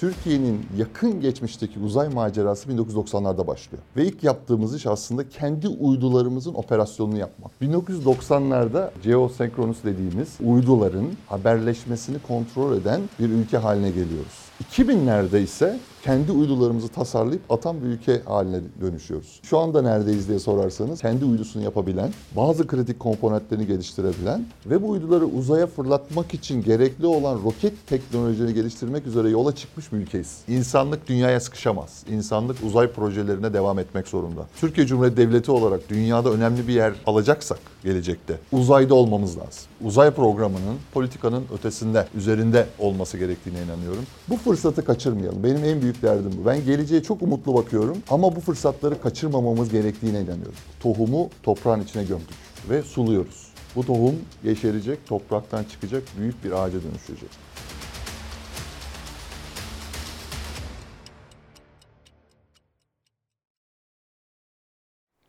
Türkiye'nin yakın geçmişteki uzay macerası 1990'larda başlıyor. Ve ilk yaptığımız iş aslında kendi uydularımızın operasyonunu yapmak. 1990'larda geosenkronus dediğimiz uyduların haberleşmesini kontrol eden bir ülke haline geliyoruz. 2000'lerde ise kendi uydularımızı tasarlayıp atan bir ülke haline dönüşüyoruz. Şu anda neredeyiz diye sorarsanız kendi uydusunu yapabilen, bazı kritik komponentlerini geliştirebilen ve bu uyduları uzaya fırlatmak için gerekli olan roket teknolojilerini geliştirmek üzere yola çıkmış bir ülkeyiz. İnsanlık dünyaya sıkışamaz. İnsanlık uzay projelerine devam etmek zorunda. Türkiye Cumhuriyeti Devleti olarak dünyada önemli bir yer alacaksak gelecekte uzayda olmamız lazım. Uzay programının politikanın ötesinde, üzerinde olması gerektiğine inanıyorum. Bu fırsatı kaçırmayalım. Benim en büyük derdim bu. Ben geleceğe çok umutlu bakıyorum ama bu fırsatları kaçırmamamız gerektiğine inanıyorum. Tohumu toprağın içine gömdük ve suluyoruz. Bu tohum yeşerecek, topraktan çıkacak, büyük bir ağaca dönüşecek.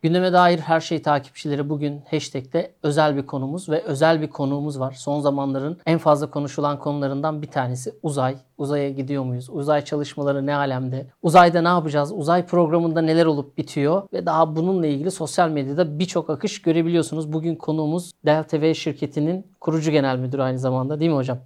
Gündeme dair her şey takipçileri bugün hashtag'te özel bir konumuz ve özel bir konuğumuz var. Son zamanların en fazla konuşulan konularından bir tanesi uzay. Uzaya gidiyor muyuz? Uzay çalışmaları ne alemde? Uzayda ne yapacağız? Uzay programında neler olup bitiyor? Ve daha bununla ilgili sosyal medyada birçok akış görebiliyorsunuz. Bugün konuğumuz Delta V şirketinin kurucu genel müdürü aynı zamanda değil mi hocam?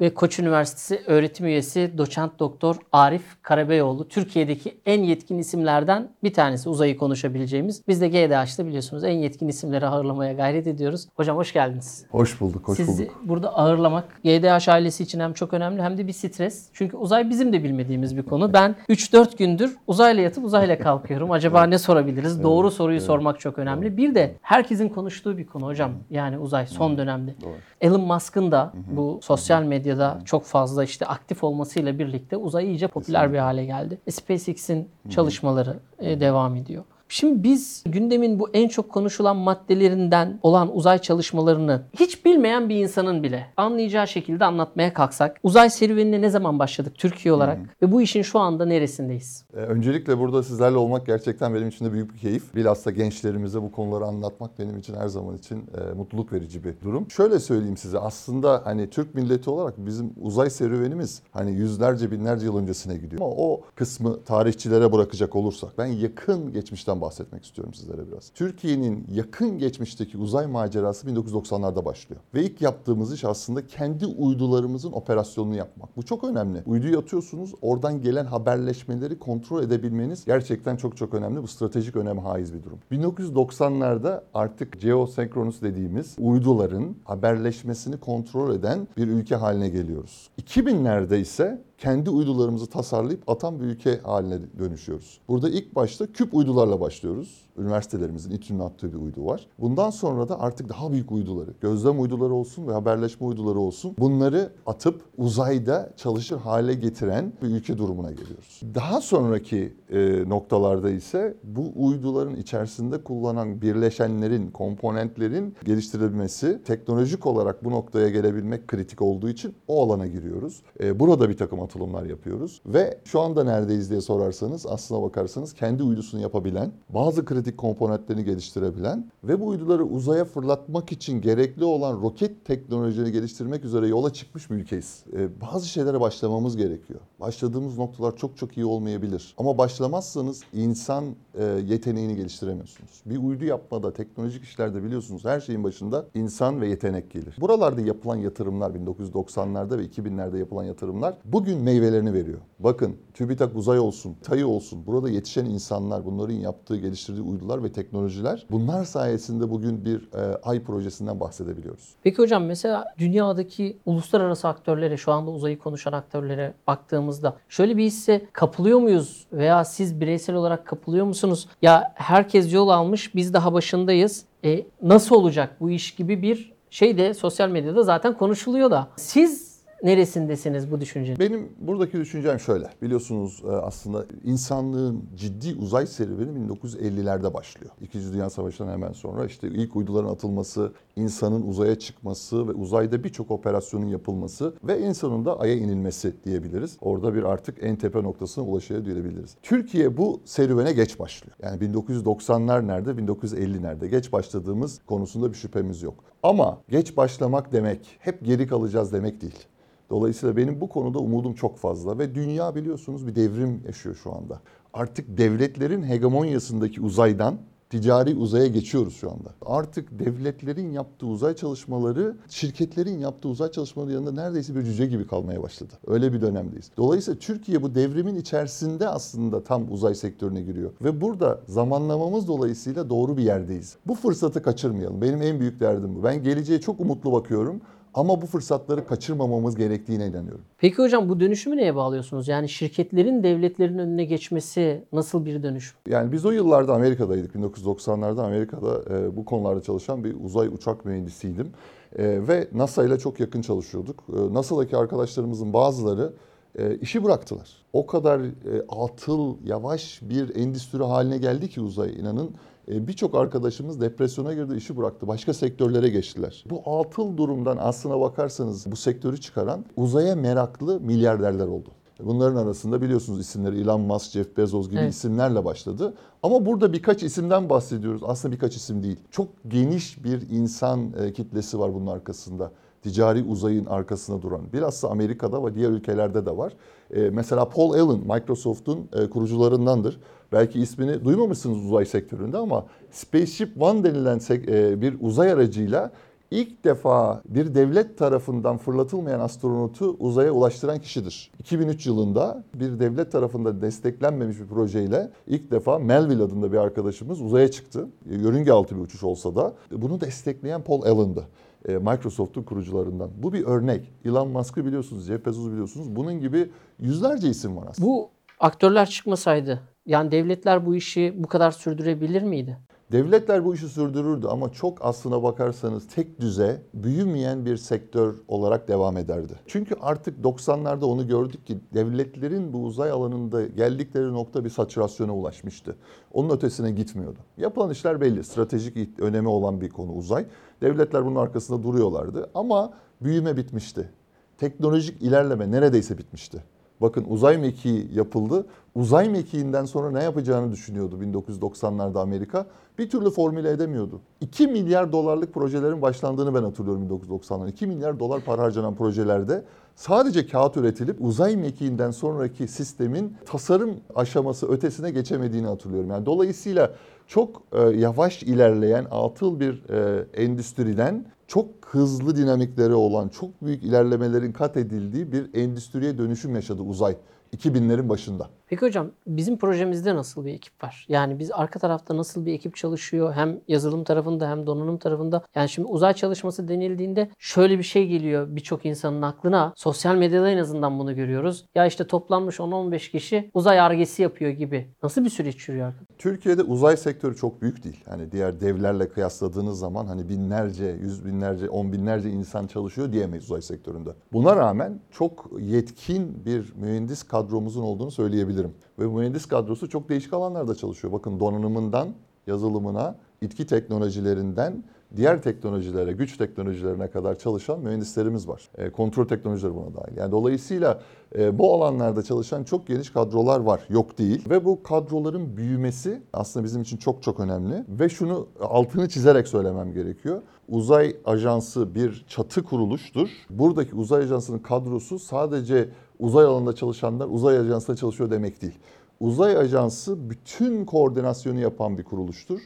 Ve Koç Üniversitesi öğretim üyesi doçent doktor Arif Karabeyoğlu. Türkiye'deki en yetkin isimlerden bir tanesi uzayı konuşabileceğimiz. Biz de GDH'da biliyorsunuz en yetkin isimleri ağırlamaya gayret ediyoruz. Hocam hoş geldiniz. Hoş bulduk, hoş Sizi bulduk. burada ağırlamak GDH ailesi için hem çok önemli hem de bir stres. Çünkü uzay bizim de bilmediğimiz bir konu. Ben 3-4 gündür uzayla yatıp uzayla kalkıyorum. Acaba ne sorabiliriz? Evet, Doğru soruyu evet. sormak çok önemli. Bir de herkesin konuştuğu bir konu hocam. Yani uzay son dönemde. Doğru. Elon Musk'ın da bu sosyal medyada çok fazla işte aktif olmasıyla birlikte uzay iyice popüler bir hale geldi. SpaceX'in çalışmaları devam ediyor. Şimdi biz gündemin bu en çok konuşulan maddelerinden olan uzay çalışmalarını hiç bilmeyen bir insanın bile anlayacağı şekilde anlatmaya kalksak uzay serüvenine ne zaman başladık Türkiye olarak hmm. ve bu işin şu anda neresindeyiz? Ee, öncelikle burada sizlerle olmak gerçekten benim için de büyük bir keyif. Bilhassa gençlerimize bu konuları anlatmak benim için her zaman için e, mutluluk verici bir durum. Şöyle söyleyeyim size aslında hani Türk milleti olarak bizim uzay serüvenimiz hani yüzlerce binlerce yıl öncesine gidiyor. Ama o kısmı tarihçilere bırakacak olursak ben yakın geçmişten bahsetmek istiyorum sizlere biraz. Türkiye'nin yakın geçmişteki uzay macerası 1990'larda başlıyor. Ve ilk yaptığımız iş aslında kendi uydularımızın operasyonunu yapmak. Bu çok önemli. Uyduyu atıyorsunuz, oradan gelen haberleşmeleri kontrol edebilmeniz gerçekten çok çok önemli. Bu stratejik öneme haiz bir durum. 1990'larda artık geosenkronus dediğimiz uyduların haberleşmesini kontrol eden bir ülke haline geliyoruz. 2000'lerde ise kendi uydularımızı tasarlayıp atan bir ülke haline dönüşüyoruz. Burada ilk başta küp uydularla başlıyoruz. Üniversitelerimizin İTÜ'nün attığı bir uydu var. Bundan sonra da artık daha büyük uyduları, gözlem uyduları olsun ve haberleşme uyduları olsun bunları atıp uzayda çalışır hale getiren bir ülke durumuna geliyoruz. Daha sonraki e, noktalarda ise bu uyduların içerisinde kullanılan birleşenlerin, komponentlerin geliştirilmesi, teknolojik olarak bu noktaya gelebilmek kritik olduğu için o alana giriyoruz. E, burada bir takım atılımlar yapıyoruz ve şu anda neredeyiz diye sorarsanız aslına bakarsanız kendi uydusunu yapabilen, bazı kritik komponentlerini geliştirebilen ve bu uyduları uzaya fırlatmak için gerekli olan roket teknolojilerini geliştirmek üzere yola çıkmış bir ülkeyiz. Ee, bazı şeylere başlamamız gerekiyor. Başladığımız noktalar çok çok iyi olmayabilir. Ama başlamazsanız insan e, yeteneğini geliştiremiyorsunuz. Bir uydu yapmada, teknolojik işlerde biliyorsunuz her şeyin başında insan ve yetenek gelir. Buralarda yapılan yatırımlar 1990'larda ve 2000'lerde yapılan yatırımlar bugün meyvelerini veriyor. Bakın TÜBİTAK uzay olsun, TAYı olsun, burada yetişen insanlar, bunların yaptığı, geliştirdiği uydular ve teknolojiler bunlar sayesinde bugün bir e, ay projesinden bahsedebiliyoruz. Peki hocam mesela dünyadaki uluslararası aktörlere, şu anda uzayı konuşan aktörlere baktığımızda şöyle bir hisse kapılıyor muyuz veya siz bireysel olarak kapılıyor musunuz? Ya herkes yol almış, biz daha başındayız. E, nasıl olacak bu iş gibi bir şey de sosyal medyada zaten konuşuluyor da. Siz neresindesiniz bu düşüncenin? Benim buradaki düşüncem şöyle. Biliyorsunuz e, aslında insanlığın ciddi uzay serüveni 1950'lerde başlıyor. İkinci Dünya Savaşı'ndan hemen sonra işte ilk uyduların atılması, insanın uzaya çıkması ve uzayda birçok operasyonun yapılması ve en sonunda Ay'a inilmesi diyebiliriz. Orada bir artık en tepe noktasına ulaşıyor diyebiliriz. Türkiye bu serüvene geç başlıyor. Yani 1990'lar nerede, 1950 nerede? Geç başladığımız konusunda bir şüphemiz yok. Ama geç başlamak demek hep geri kalacağız demek değil. Dolayısıyla benim bu konuda umudum çok fazla ve dünya biliyorsunuz bir devrim yaşıyor şu anda. Artık devletlerin hegemonyasındaki uzaydan ticari uzaya geçiyoruz şu anda. Artık devletlerin yaptığı uzay çalışmaları şirketlerin yaptığı uzay çalışmaları yanında neredeyse bir cüce gibi kalmaya başladı. Öyle bir dönemdeyiz. Dolayısıyla Türkiye bu devrimin içerisinde aslında tam uzay sektörüne giriyor. Ve burada zamanlamamız dolayısıyla doğru bir yerdeyiz. Bu fırsatı kaçırmayalım. Benim en büyük derdim bu. Ben geleceğe çok umutlu bakıyorum. Ama bu fırsatları kaçırmamamız gerektiğine inanıyorum. Peki hocam bu dönüşümü neye bağlıyorsunuz? Yani şirketlerin devletlerin önüne geçmesi nasıl bir dönüşüm? Yani biz o yıllarda Amerika'daydık. 1990'larda Amerika'da e, bu konularda çalışan bir uzay uçak mühendisiydim. E, ve NASA ile çok yakın çalışıyorduk. E, NASA'daki arkadaşlarımızın bazıları e, işi bıraktılar. O kadar e, atıl, yavaş bir endüstri haline geldi ki uzay inanın. E, Birçok arkadaşımız depresyona girdi, işi bıraktı. Başka sektörlere geçtiler. Bu atıl durumdan aslına bakarsanız bu sektörü çıkaran uzaya meraklı milyarderler oldu. Bunların arasında biliyorsunuz isimleri Elon Musk, Jeff Bezos gibi Evet. isimlerle başladı. Ama burada birkaç isimden bahsediyoruz. Aslında birkaç isim değil. Çok geniş bir insan e, kitlesi var bunun arkasında. Ticari uzayın arkasında duran. Bilhassa Amerika'da ve diğer ülkelerde de var. E, mesela Paul Allen, Microsoft'un kurucularındandır. Belki ismini duymamışsınız uzay sektöründe ama Spaceship One denilen e, bir uzay aracıyla ilk defa bir devlet tarafından fırlatılmayan astronotu uzaya ulaştıran kişidir. 2003 yılında bir devlet tarafından desteklenmemiş bir projeyle ilk defa Melville adında bir arkadaşımız uzaya çıktı. E, Yörünge altı bir uçuş olsa da bunu destekleyen Paul Allen'dı. E, Microsoft'un kurucularından. Bu bir örnek. Elon Musk'ı biliyorsunuz, Jeff Bezos'u biliyorsunuz. Bunun gibi yüzlerce isim var aslında. Bu aktörler çıkmasaydı yani devletler bu işi bu kadar sürdürebilir miydi? Devletler bu işi sürdürürdü ama çok aslına bakarsanız tek düze büyümeyen bir sektör olarak devam ederdi. Çünkü artık 90'larda onu gördük ki devletlerin bu uzay alanında geldikleri nokta bir satürasyona ulaşmıştı. Onun ötesine gitmiyordu. Yapılan işler belli. Stratejik önemi olan bir konu uzay. Devletler bunun arkasında duruyorlardı ama büyüme bitmişti. Teknolojik ilerleme neredeyse bitmişti. Bakın uzay mekiği yapıldı. Uzay mekiğinden sonra ne yapacağını düşünüyordu 1990'larda Amerika. Bir türlü formüle edemiyordu. 2 milyar dolarlık projelerin başlandığını ben hatırlıyorum 1990'larda. 2 milyar dolar para harcanan projelerde sadece kağıt üretilip uzay mekiğinden sonraki sistemin tasarım aşaması ötesine geçemediğini hatırlıyorum. Yani dolayısıyla çok e, yavaş ilerleyen atıl bir e, endüstriden çok hızlı dinamikleri olan, çok büyük ilerlemelerin kat edildiği bir endüstriye dönüşüm yaşadı uzay 2000'lerin başında. Peki hocam bizim projemizde nasıl bir ekip var? Yani biz arka tarafta nasıl bir ekip çalışıyor? Hem yazılım tarafında hem donanım tarafında. Yani şimdi uzay çalışması denildiğinde şöyle bir şey geliyor birçok insanın aklına. Sosyal medyada en azından bunu görüyoruz. Ya işte toplanmış 10-15 kişi uzay argesi yapıyor gibi. Nasıl bir süreç yürüyor? Türkiye'de uzay sektörü çok büyük değil. Hani diğer devlerle kıyasladığınız zaman hani binlerce, yüz binlerce, on binlerce insan çalışıyor diyemeyiz uzay sektöründe. Buna rağmen çok yetkin bir mühendis kadromuzun olduğunu söyleyebilirim. Ve bu mühendis kadrosu çok değişik alanlarda çalışıyor. Bakın donanımından yazılımına, itki teknolojilerinden diğer teknolojilere, güç teknolojilerine kadar çalışan mühendislerimiz var. E, kontrol teknolojileri buna dahil. Yani dolayısıyla e, bu alanlarda çalışan çok geniş kadrolar var. Yok değil. Ve bu kadroların büyümesi aslında bizim için çok çok önemli. Ve şunu altını çizerek söylemem gerekiyor. Uzay Ajansı bir çatı kuruluştur. Buradaki uzay ajansının kadrosu sadece uzay alanında çalışanlar uzay ajansında çalışıyor demek değil. Uzay Ajansı bütün koordinasyonu yapan bir kuruluştur.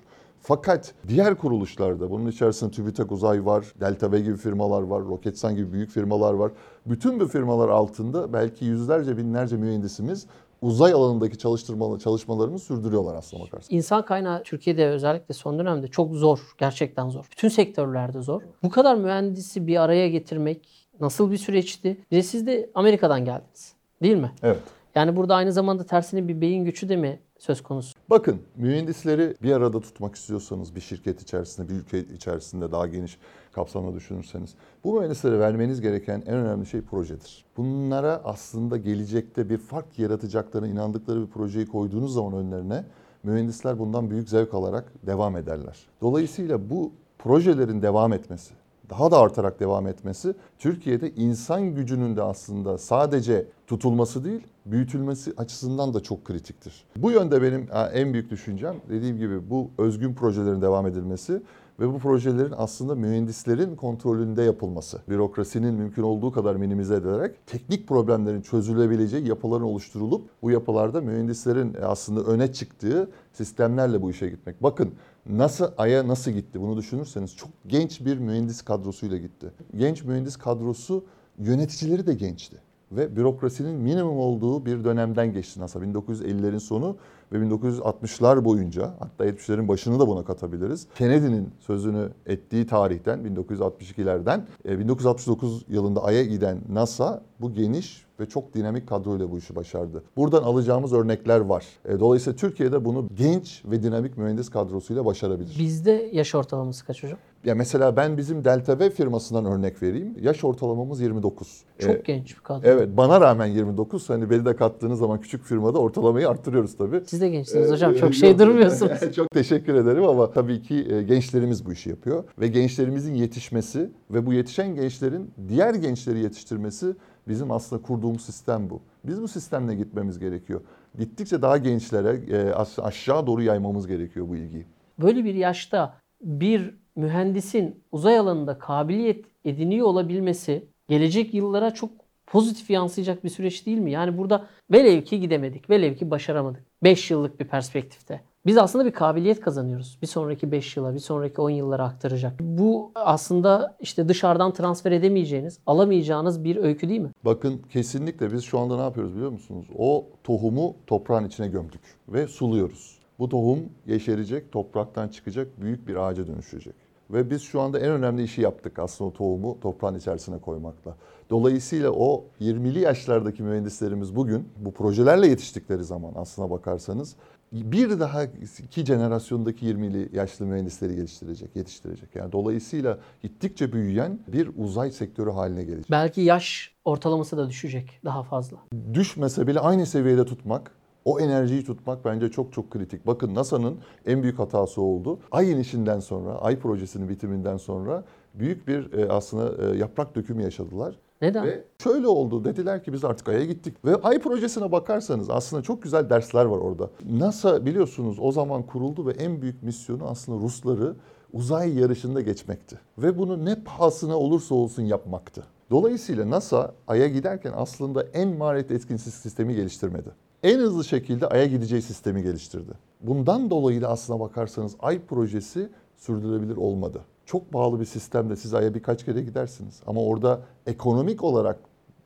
Fakat diğer kuruluşlarda bunun içerisinde TÜBİTAK Uzay var, Delta V gibi firmalar var, Roketsan gibi büyük firmalar var. Bütün bu firmalar altında belki yüzlerce binlerce mühendisimiz uzay alanındaki çalıştırmalı çalışmalarını sürdürüyorlar aslına bakarsanız. İnsan kaynağı Türkiye'de özellikle son dönemde çok zor. Gerçekten zor. Bütün sektörlerde zor. Bu kadar mühendisi bir araya getirmek nasıl bir süreçti? Bir de siz de Amerika'dan geldiniz. Değil mi? Evet. Yani burada aynı zamanda tersine bir beyin göçü de mi söz konusu? Bakın mühendisleri bir arada tutmak istiyorsanız bir şirket içerisinde, bir ülke içerisinde daha geniş kapsamda düşünürseniz bu mühendislere vermeniz gereken en önemli şey projedir. Bunlara aslında gelecekte bir fark yaratacaklarına inandıkları bir projeyi koyduğunuz zaman önlerine mühendisler bundan büyük zevk alarak devam ederler. Dolayısıyla bu projelerin devam etmesi, daha da artarak devam etmesi Türkiye'de insan gücünün de aslında sadece tutulması değil, büyütülmesi açısından da çok kritiktir. Bu yönde benim en büyük düşüncem dediğim gibi bu özgün projelerin devam edilmesi ve bu projelerin aslında mühendislerin kontrolünde yapılması, bürokrasinin mümkün olduğu kadar minimize edilerek teknik problemlerin çözülebileceği yapıların oluşturulup bu yapılarda mühendislerin aslında öne çıktığı sistemlerle bu işe gitmek. Bakın NASA Ay'a nasıl gitti bunu düşünürseniz çok genç bir mühendis kadrosuyla gitti. Genç mühendis kadrosu yöneticileri de gençti ve bürokrasinin minimum olduğu bir dönemden geçti NASA. 1950'lerin sonu ve 1960'lar boyunca hatta 70'lerin başını da buna katabiliriz. Kennedy'nin sözünü ettiği tarihten 1962'lerden 1969 yılında Ay'a giden NASA bu geniş ve çok dinamik kadroyla bu işi başardı. Buradan alacağımız örnekler var. E, Dolayısıyla Türkiye'de bunu genç ve dinamik mühendis kadrosuyla başarabilir. Bizde yaş ortalaması kaç hocam? Ya mesela ben bizim Delta V firmasından örnek vereyim. Yaş ortalamamız 29. Çok E, genç bir kadro. Evet bana rağmen 29. Hani beni de kattığınız zaman küçük firmada ortalamayı arttırıyoruz tabii. Siz de gençsiniz hocam. Ee, Çok şey durmuyorsunuz. Çok teşekkür ederim ama tabii ki e, gençlerimiz bu işi yapıyor. Ve gençlerimizin yetişmesi ve bu yetişen gençlerin diğer gençleri yetiştirmesi bizim aslında kurduğumuz sistem bu. Biz bu sistemle gitmemiz gerekiyor. Gittikçe daha gençlere e, aş- aşağı doğru yaymamız gerekiyor bu ilgiyi. Böyle bir yaşta bir mühendisin uzay alanında kabiliyet ediniyor olabilmesi gelecek yıllara çok pozitif yansıyacak bir süreç değil mi? Yani burada velev ki gidemedik, velev ki başaramadık. 5 yıllık bir perspektifte. Biz aslında bir kabiliyet kazanıyoruz. Bir sonraki 5 yıla, bir sonraki 10 yıllara aktaracak. Bu aslında işte dışarıdan transfer edemeyeceğiniz, alamayacağınız bir öykü değil mi? Bakın kesinlikle biz şu anda ne yapıyoruz biliyor musunuz? O tohumu toprağın içine gömdük ve suluyoruz. Bu tohum yeşerecek, topraktan çıkacak, büyük bir ağaca dönüşecek. Ve biz şu anda en önemli işi yaptık aslında o tohumu toprağın içerisine koymakla. Dolayısıyla o 20'li yaşlardaki mühendislerimiz bugün bu projelerle yetiştikleri zaman aslına bakarsanız bir daha iki jenerasyondaki 20'li yaşlı mühendisleri geliştirecek, yetiştirecek. Yani dolayısıyla gittikçe büyüyen bir uzay sektörü haline gelecek. Belki yaş ortalaması da düşecek daha fazla. düşmese bile aynı seviyede tutmak, o enerjiyi tutmak bence çok çok kritik. Bakın NASA'nın en büyük hatası oldu. Ay inişinden sonra, Ay projesinin bitiminden sonra büyük bir e, aslında e, yaprak dökümü yaşadılar. Neden? Ve şöyle oldu. Dediler ki biz artık Ay'a gittik. Ve Ay projesine bakarsanız aslında çok güzel dersler var orada. NASA biliyorsunuz o zaman kuruldu ve en büyük misyonu aslında Rusları uzay yarışında geçmekti. Ve bunu ne pahasına olursa olsun yapmaktı. Dolayısıyla NASA Ay'a giderken aslında en maliyet etkin sistemi geliştirmedi. En hızlı şekilde Ay'a gideceği sistemi geliştirdi. Bundan dolayı da aslına bakarsanız Ay projesi sürdürülebilir olmadı. Çok pahalı bir sistemde siz Ay'a birkaç kere gidersiniz. Ama orada ekonomik olarak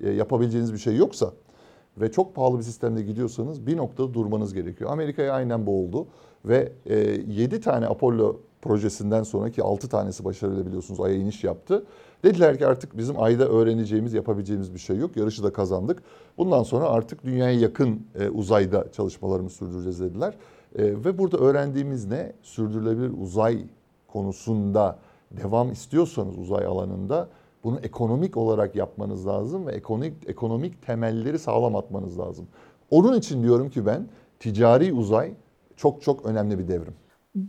e, yapabileceğiniz bir şey yoksa ve çok pahalı bir sistemde gidiyorsanız bir noktada durmanız gerekiyor. Amerika'ya aynen bu oldu ve e, 7 tane Apollo projesinden sonraki 6 tanesi başarıyla biliyorsunuz Ay'a iniş yaptı. Dediler ki artık bizim Ay'da öğreneceğimiz, yapabileceğimiz bir şey yok. Yarışı da kazandık. Bundan sonra artık dünyaya yakın e, uzayda çalışmalarımızı sürdüreceğiz dediler. E, ve burada öğrendiğimiz ne? Sürdürülebilir uzay konusunda devam istiyorsanız uzay alanında bunu ekonomik olarak yapmanız lazım ve ekonomik ekonomik temelleri sağlam atmanız lazım. Onun için diyorum ki ben ticari uzay çok çok önemli bir devrim.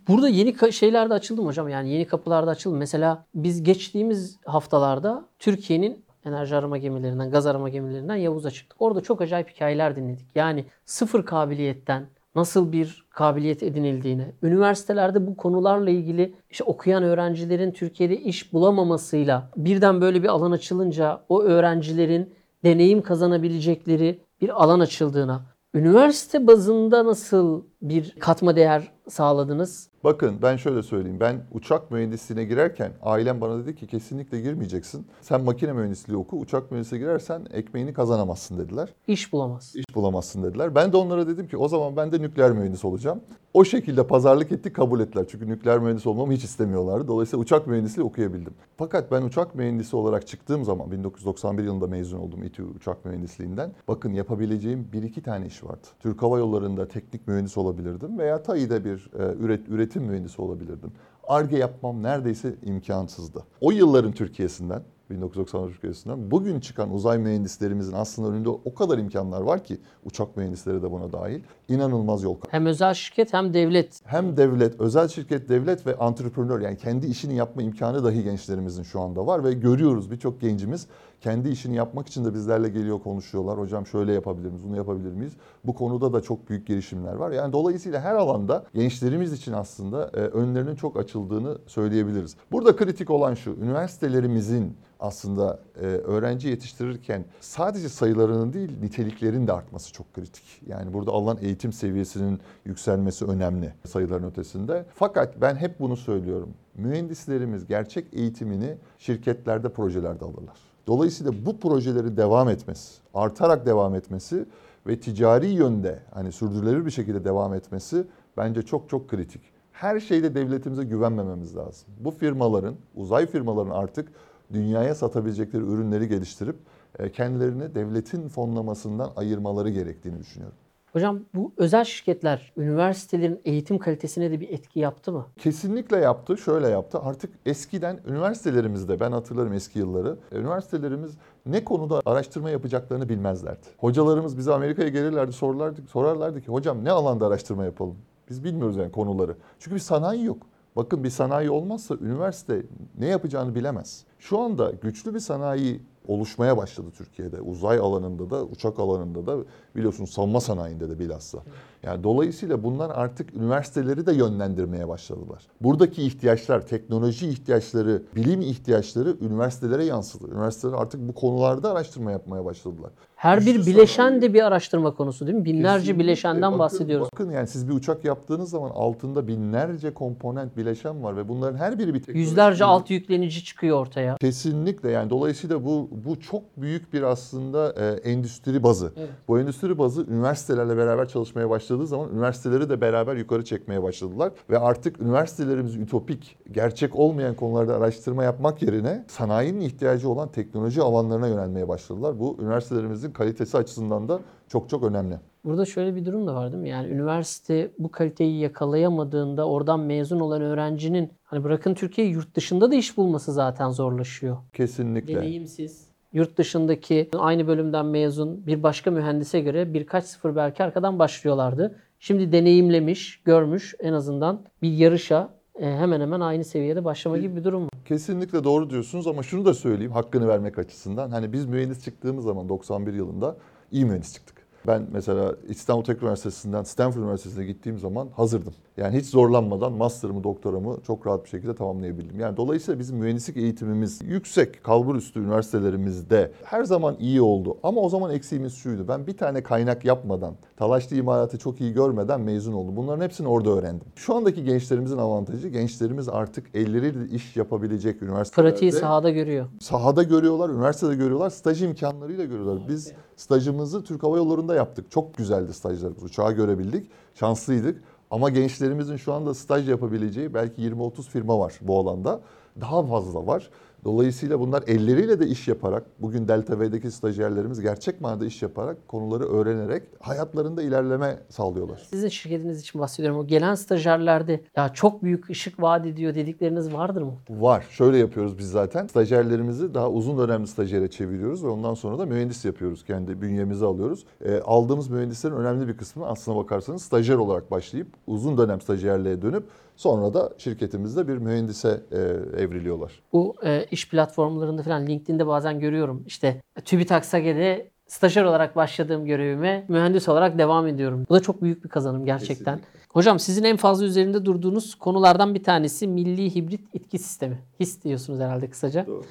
Burada yeni şeyler de açıldı mı hocam? Yani yeni kapılar da açıldı. Mesela biz geçtiğimiz haftalarda Türkiye'nin enerji arama gemilerinden, gaz arama gemilerinden Yavuz'a çıktık. Orada çok acayip hikayeler dinledik. Yani sıfır kabiliyetten nasıl bir kabiliyet edinildiğini, üniversitelerde bu konularla ilgili işte okuyan öğrencilerin Türkiye'de iş bulamamasıyla birden böyle bir alan açılınca o öğrencilerin deneyim kazanabilecekleri bir alan açıldığına, üniversite bazında nasıl bir katma değer sağladınız? Bakın ben şöyle söyleyeyim. Ben uçak mühendisliğine girerken ailem bana dedi ki kesinlikle girmeyeceksin. Sen makine mühendisliği oku. Uçak mühendisliğine girersen ekmeğini kazanamazsın dediler. İş bulamaz. İş bulamazsın dediler. Ben de onlara dedim ki o zaman ben de nükleer mühendis olacağım. O şekilde pazarlık ettik kabul ettiler. Çünkü nükleer mühendis olmamı hiç istemiyorlardı. Dolayısıyla uçak mühendisliği okuyabildim. Fakat ben uçak mühendisi olarak çıktığım zaman 1991 yılında mezun oldum İTÜ uçak mühendisliğinden. Bakın yapabileceğim bir iki tane iş vardı. Türk Hava Yolları'nda teknik mühendis olabilirdim veya TAİ'de bir e, üret, üretim mühendisi olabilirdim. ARGE yapmam neredeyse imkansızdı. O yılların Türkiye'sinden 1990 Türkiye'sinden bugün çıkan uzay mühendislerimizin aslında önünde o kadar imkanlar var ki uçak mühendisleri de buna dahil inanılmaz yol kat. Hem özel şirket hem devlet. Hem devlet, özel şirket, devlet ve antreprenör yani kendi işini yapma imkanı dahi gençlerimizin şu anda var ve görüyoruz birçok gencimiz kendi işini yapmak için de bizlerle geliyor konuşuyorlar. Hocam şöyle yapabilir miyiz, bunu yapabilir miyiz? Bu konuda da çok büyük girişimler var. Yani dolayısıyla her alanda gençlerimiz için aslında e, önlerinin çok açıldığını söyleyebiliriz. Burada kritik olan şu, üniversitelerimizin aslında e, öğrenci yetiştirirken sadece sayılarının değil niteliklerin de artması çok kritik. Yani burada alınan eğitim seviyesinin yükselmesi önemli sayıların ötesinde. Fakat ben hep bunu söylüyorum. Mühendislerimiz gerçek eğitimini şirketlerde, projelerde alırlar. Dolayısıyla bu projelerin devam etmesi, artarak devam etmesi ve ticari yönde hani sürdürülebilir bir şekilde devam etmesi bence çok çok kritik. Her şeyde devletimize güvenmememiz lazım. Bu firmaların, uzay firmaların artık dünyaya satabilecekleri ürünleri geliştirip e, kendilerini devletin fonlamasından ayırmaları gerektiğini düşünüyorum. Hocam bu özel şirketler üniversitelerin eğitim kalitesine de bir etki yaptı mı? Kesinlikle yaptı. Şöyle yaptı. Artık eskiden üniversitelerimizde ben hatırlarım eski yılları. Üniversitelerimiz ne konuda araştırma yapacaklarını bilmezlerdi. Hocalarımız bize Amerika'ya gelirlerdi sorarlardı, sorarlardı ki hocam ne alanda araştırma yapalım? Biz bilmiyoruz yani konuları. Çünkü bir sanayi yok. Bakın bir sanayi olmazsa üniversite ne yapacağını bilemez. Şu anda güçlü bir sanayi oluşmaya başladı Türkiye'de. Uzay alanında da, uçak alanında da biliyorsunuz savunma sanayinde de bilhassa. Yani dolayısıyla bunlar artık üniversiteleri de yönlendirmeye başladılar. Buradaki ihtiyaçlar, teknoloji ihtiyaçları, bilim ihtiyaçları üniversitelere yansıdı. Üniversiteler artık bu konularda araştırma yapmaya başladılar. Her bir bileşen de bir araştırma konusu değil mi? Binlerce Kesinlikle. bileşenden Bakın- bahsediyoruz. Bakın yani siz bir uçak yaptığınız zaman altında binlerce komponent bileşen var ve bunların her biri bir teknoloji. Yüzlerce alt yüklenici çıkıyor ortaya. Kesinlikle yani dolayısıyla bu bu çok büyük bir aslında e, endüstri bazı. Evet. Bu endüstri bazı üniversitelerle beraber çalışmaya başladığı zaman üniversiteleri de beraber yukarı çekmeye başladılar ve artık üniversitelerimiz ütopik, gerçek olmayan konularda araştırma yapmak yerine sanayinin ihtiyacı olan teknoloji alanlarına yönelmeye başladılar. Bu üniversitelerimizin kalitesi açısından da çok çok önemli. Burada şöyle bir durum da var değil mi? Yani üniversite bu kaliteyi yakalayamadığında oradan mezun olan öğrencinin hani bırakın Türkiye yurt dışında da iş bulması zaten zorlaşıyor. Kesinlikle. Deneyimsiz. Yurt dışındaki aynı bölümden mezun bir başka mühendise göre birkaç sıfır belki arkadan başlıyorlardı. Şimdi deneyimlemiş, görmüş en azından bir yarışa hemen hemen aynı seviyede başlama gibi bir durum var. Kesinlikle doğru diyorsunuz ama şunu da söyleyeyim hakkını vermek açısından. Hani biz mühendis çıktığımız zaman 91 yılında iyi mühendis çıktık. Ben mesela İstanbul Teknik Üniversitesi'nden Stanford Üniversitesi'ne gittiğim zaman hazırdım. Yani hiç zorlanmadan master'ımı, doktoramı çok rahat bir şekilde tamamlayabildim. Yani dolayısıyla bizim mühendislik eğitimimiz yüksek, kalbur üstü üniversitelerimizde her zaman iyi oldu. Ama o zaman eksiğimiz şuydu. Ben bir tane kaynak yapmadan, talaşlı imalatı çok iyi görmeden mezun oldum. Bunların hepsini orada öğrendim. Şu andaki gençlerimizin avantajı gençlerimiz artık elleriyle iş yapabilecek üniversitelerde. Pratiği sahada görüyor. Sahada görüyorlar, üniversitede görüyorlar, staj imkanlarıyla görüyorlar. Biz stajımızı Türk Hava Yolları'nda yaptık. Çok güzeldi stajlarımız. Uçağı görebildik. Şanslıydık. Ama gençlerimizin şu anda staj yapabileceği belki 20-30 firma var bu alanda. Daha fazla var. Dolayısıyla bunlar elleriyle de iş yaparak, bugün Delta V'deki stajyerlerimiz gerçek manada iş yaparak, konuları öğrenerek hayatlarında ilerleme sağlıyorlar. Sizin şirketiniz için bahsediyorum. O gelen stajyerlerde ya çok büyük ışık vaat ediyor dedikleriniz vardır mı? Var. Şöyle yapıyoruz biz zaten. Stajyerlerimizi daha uzun dönemli stajyere çeviriyoruz ve ondan sonra da mühendis yapıyoruz. Kendi bünyemize alıyoruz. E, aldığımız mühendislerin önemli bir kısmı aslına bakarsanız stajyer olarak başlayıp uzun dönem stajyerliğe dönüp sonra da şirketimizde bir mühendise e, evriliyorlar. Bu e, iş platformlarında falan LinkedIn'de bazen görüyorum. İşte TÜBİTAK SAGE'de stajyer olarak başladığım görevime mühendis olarak devam ediyorum. Bu da çok büyük bir kazanım gerçekten. Kesinlikle. Hocam sizin en fazla üzerinde durduğunuz konulardan bir tanesi milli hibrit itki sistemi. HIS diyorsunuz herhalde kısaca. Doğru.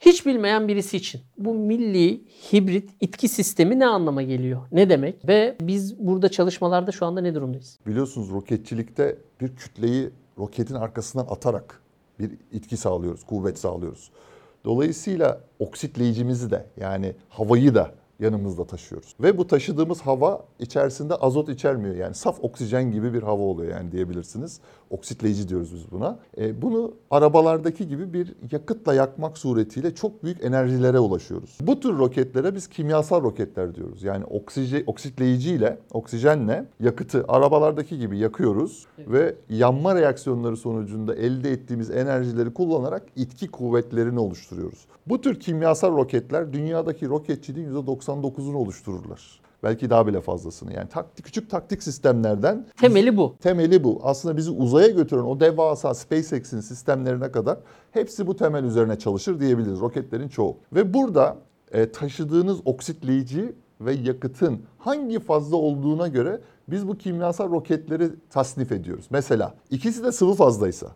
Hiç bilmeyen birisi için bu milli hibrit itki sistemi ne anlama geliyor? Ne demek? Ve biz burada çalışmalarda şu anda ne durumdayız? Biliyorsunuz roketçilikte bir kütleyi roketin arkasından atarak bir itki sağlıyoruz, kuvvet sağlıyoruz. Dolayısıyla oksitleyicimizi de yani havayı da yanımızda taşıyoruz. Ve bu taşıdığımız hava içerisinde azot içermiyor. Yani saf oksijen gibi bir hava oluyor yani diyebilirsiniz. Oksitleyici diyoruz biz buna. E, bunu arabalardaki gibi bir yakıtla yakmak suretiyle çok büyük enerjilere ulaşıyoruz. Bu tür roketlere biz kimyasal roketler diyoruz. Yani oksije, oksitleyiciyle, oksijenle yakıtı arabalardaki gibi yakıyoruz ve yanma reaksiyonları sonucunda elde ettiğimiz enerjileri kullanarak itki kuvvetlerini oluşturuyoruz. Bu tür kimyasal roketler dünyadaki roketçiliğin %99'unu oluştururlar. Belki daha bile fazlasını. Yani taktik, küçük taktik sistemlerden Temeli bu. temeli bu. Aslında bizi uzaya götüren o devasa SpaceX'in sistemlerine kadar hepsi bu temel üzerine çalışır diyebiliriz. Roketlerin çoğu. Ve burada e, taşıdığınız oksitleyici ve yakıtın hangi fazla olduğuna göre biz bu kimyasal roketleri tasnif ediyoruz. Mesela ikisi de sıvı fazlaysa,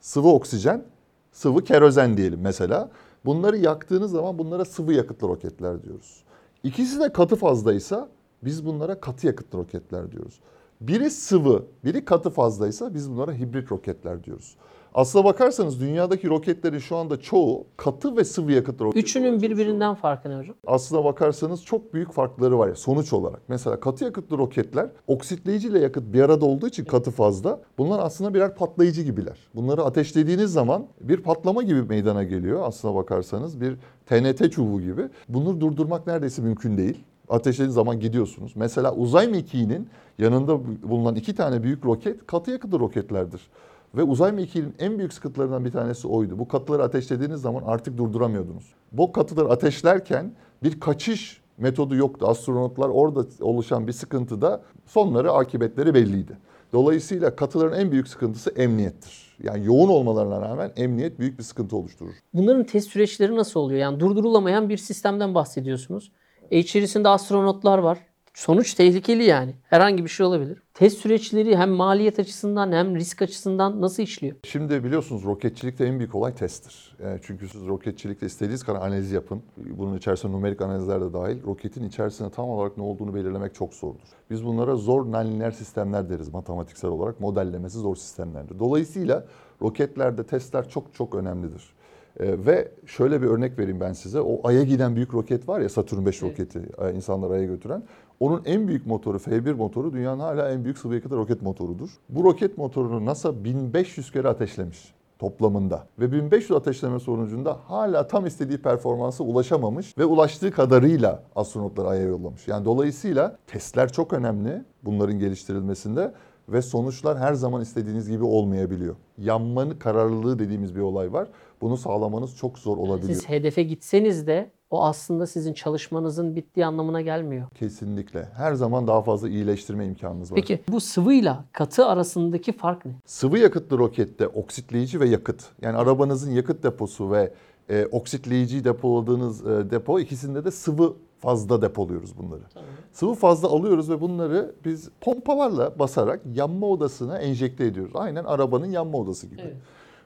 sıvı oksijen, sıvı kerozen diyelim mesela. Bunları yaktığınız zaman bunlara sıvı yakıtlı roketler diyoruz. İkisi de katı fazlaysa biz bunlara katı yakıtlı roketler diyoruz. Biri sıvı, biri katı fazlaysa biz bunlara hibrit roketler diyoruz. Aslına bakarsanız dünyadaki roketlerin şu anda çoğu katı ve sıvı yakıtlı roket. Üçünün birbirinden farkı ne hocam? Aslına bakarsanız çok büyük farkları var ya sonuç olarak. Mesela katı yakıtlı roketler oksitleyici ile yakıt bir arada olduğu için katı fazla. Bunlar aslında birer patlayıcı gibiler. Bunları ateşlediğiniz zaman bir patlama gibi meydana geliyor aslına bakarsanız. Bir TNT çubuğu gibi. Bunu durdurmak neredeyse mümkün değil. Ateşlediğiniz zaman gidiyorsunuz. Mesela uzay mekiğinin yanında bulunan iki tane büyük roket katı yakıtlı roketlerdir. Ve uzay mekiğinin en büyük sıkıntılarından bir tanesi oydu. Bu katıları ateşlediğiniz zaman artık durduramıyordunuz. Bu katıları ateşlerken bir kaçış metodu yoktu. Astronotlar orada oluşan bir sıkıntıda sonları, akıbetleri belliydi. Dolayısıyla katıların en büyük sıkıntısı emniyettir. Yani yoğun olmalarına rağmen emniyet büyük bir sıkıntı oluşturur. Bunların test süreçleri nasıl oluyor? Yani durdurulamayan bir sistemden bahsediyorsunuz. E içerisinde astronotlar var. Sonuç tehlikeli yani. Herhangi bir şey olabilir. Test süreçleri hem maliyet açısından hem risk açısından nasıl işliyor? Şimdi biliyorsunuz roketçilikte en büyük olay testtir. Yani çünkü siz roketçilikte istediğiniz kadar analiz yapın. Bunun içerisinde numerik analizler de dahil. Roketin içerisinde tam olarak ne olduğunu belirlemek çok zordur. Biz bunlara zor nonlineer sistemler deriz matematiksel olarak. Modellemesi zor sistemlerdir. Dolayısıyla roketlerde testler çok çok önemlidir. Ee, ve şöyle bir örnek vereyim ben size. O Ay'a giden büyük roket var ya Satürn 5 Evet. roketi e, insanları Ay'a götüren. Onun en büyük motoru F1 motoru dünyanın hala en büyük sıvı yakıtı roket motorudur. Bu roket motorunu NASA 1500 kere ateşlemiş toplamında. Ve 1500 ateşleme sonucunda hala tam istediği performansa ulaşamamış ve ulaştığı kadarıyla astronotları Ay'a yollamış. Yani dolayısıyla testler çok önemli bunların geliştirilmesinde ve sonuçlar her zaman istediğiniz gibi olmayabiliyor. Yanmanın kararlılığı dediğimiz bir olay var. Bunu sağlamanız çok zor olabiliyor. Siz hedefe gitseniz de o aslında sizin çalışmanızın bittiği anlamına gelmiyor. Kesinlikle. Her zaman daha fazla iyileştirme imkanınız var. Peki bu sıvıyla katı arasındaki fark ne? Sıvı yakıtlı rokette oksitleyici ve yakıt. Yani arabanızın yakıt deposu ve e, oksitleyiciyi depoladığınız e, depo ikisinde de sıvı fazla depoluyoruz bunları. Sıvı fazla alıyoruz ve bunları biz pompalarla basarak yanma odasına enjekte ediyoruz. Aynen arabanın yanma odası gibi. Evet.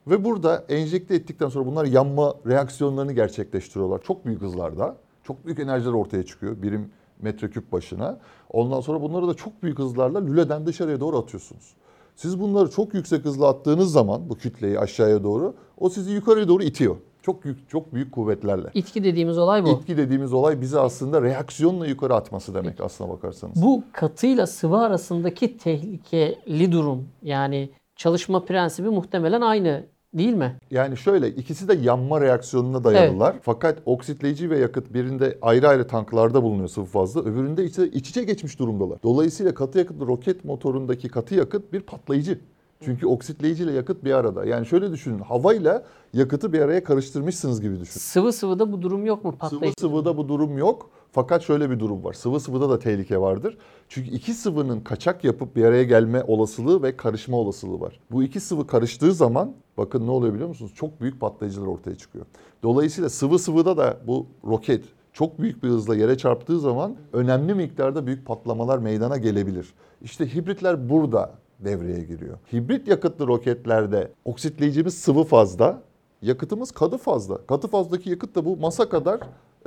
Ve burada enjekte ettikten sonra bunlar yanma reaksiyonlarını gerçekleştiriyorlar. Çok büyük hızlarda. Çok büyük enerjiler ortaya çıkıyor birim metreküp başına. Ondan sonra bunları da çok büyük hızlarla lüleden dışarıya doğru atıyorsunuz. Siz bunları çok yüksek hızla attığınız zaman bu kütleyi aşağıya doğru o sizi yukarıya doğru itiyor. Çok büyük çok büyük kuvvetlerle. İtki dediğimiz olay bu. İtki dediğimiz olay bizi aslında reaksiyonla yukarı atması demek aslına bakarsanız. Bu katıyla sıvı arasındaki tehlikeli durum yani çalışma prensibi muhtemelen aynı değil mi? Yani şöyle ikisi de yanma reaksiyonuna dayanırlar. Fakat oksitleyici ve yakıt birinde ayrı ayrı tanklarda bulunuyor sıvı fazla. Öbüründe ise iç içe geçmiş durumdalar. Dolayısıyla katı yakıtlı roket motorundaki katı yakıt bir patlayıcı. Çünkü oksitleyici ile yakıt bir arada. Yani şöyle düşünün havayla yakıtı bir araya karıştırmışsınız gibi düşünün. Sıvı sıvıda bu durum yok mu? Sıvı Patlayıcı. sıvıda bu durum yok. Fakat şöyle bir durum var. Sıvı sıvıda da tehlike vardır. Çünkü iki sıvının kaçak yapıp bir araya gelme olasılığı ve karışma olasılığı var. Bu iki sıvı karıştığı zaman bakın ne oluyor biliyor musunuz? Çok büyük patlayıcılar ortaya çıkıyor. Dolayısıyla sıvı sıvıda da bu roket çok büyük bir hızla yere çarptığı zaman önemli miktarda büyük patlamalar meydana gelebilir. İşte hibritler burada devreye giriyor. Hibrit yakıtlı roketlerde oksitleyicimiz sıvı fazla, yakıtımız katı fazla. Katı fazdaki yakıt da bu masa kadar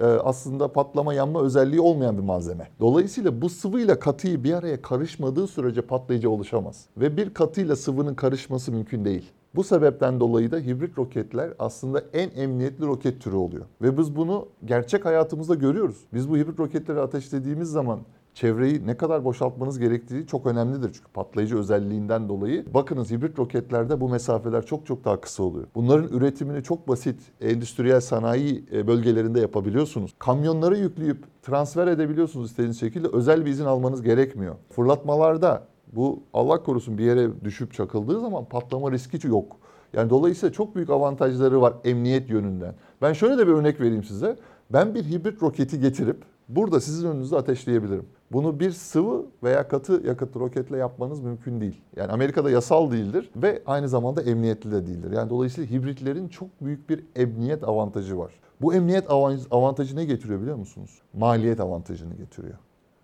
aslında patlama yanma özelliği olmayan bir malzeme. Dolayısıyla bu sıvıyla katıyı bir araya karışmadığı sürece patlayıcı oluşamaz. Ve bir katıyla sıvının karışması mümkün değil. Bu sebepten dolayı da hibrit roketler aslında en emniyetli roket türü oluyor. Ve biz bunu gerçek hayatımızda görüyoruz. Biz bu hibrit roketleri ateşlediğimiz zaman çevreyi ne kadar boşaltmanız gerektiği çok önemlidir. Çünkü patlayıcı özelliğinden dolayı. Bakınız hibrit roketlerde bu mesafeler çok çok daha kısa oluyor. Bunların üretimini çok basit endüstriyel sanayi e, bölgelerinde yapabiliyorsunuz. Kamyonları yükleyip transfer edebiliyorsunuz istediğiniz şekilde. Özel bir izin almanız gerekmiyor. Fırlatmalarda bu Allah korusun bir yere düşüp çakıldığı zaman patlama riski yok. Yani dolayısıyla çok büyük avantajları var emniyet yönünden. Ben şöyle de bir örnek vereyim size. Ben bir hibrit roketi getirip burada sizin önünüzde ateşleyebilirim. Bunu bir sıvı veya katı yakıtlı roketle yapmanız mümkün değil. Yani Amerika'da yasal değildir ve aynı zamanda emniyetli de değildir. Yani dolayısıyla hibritlerin çok büyük bir emniyet avantajı var. Bu emniyet avan- avantajı ne getiriyor biliyor musunuz? Maliyet avantajını getiriyor.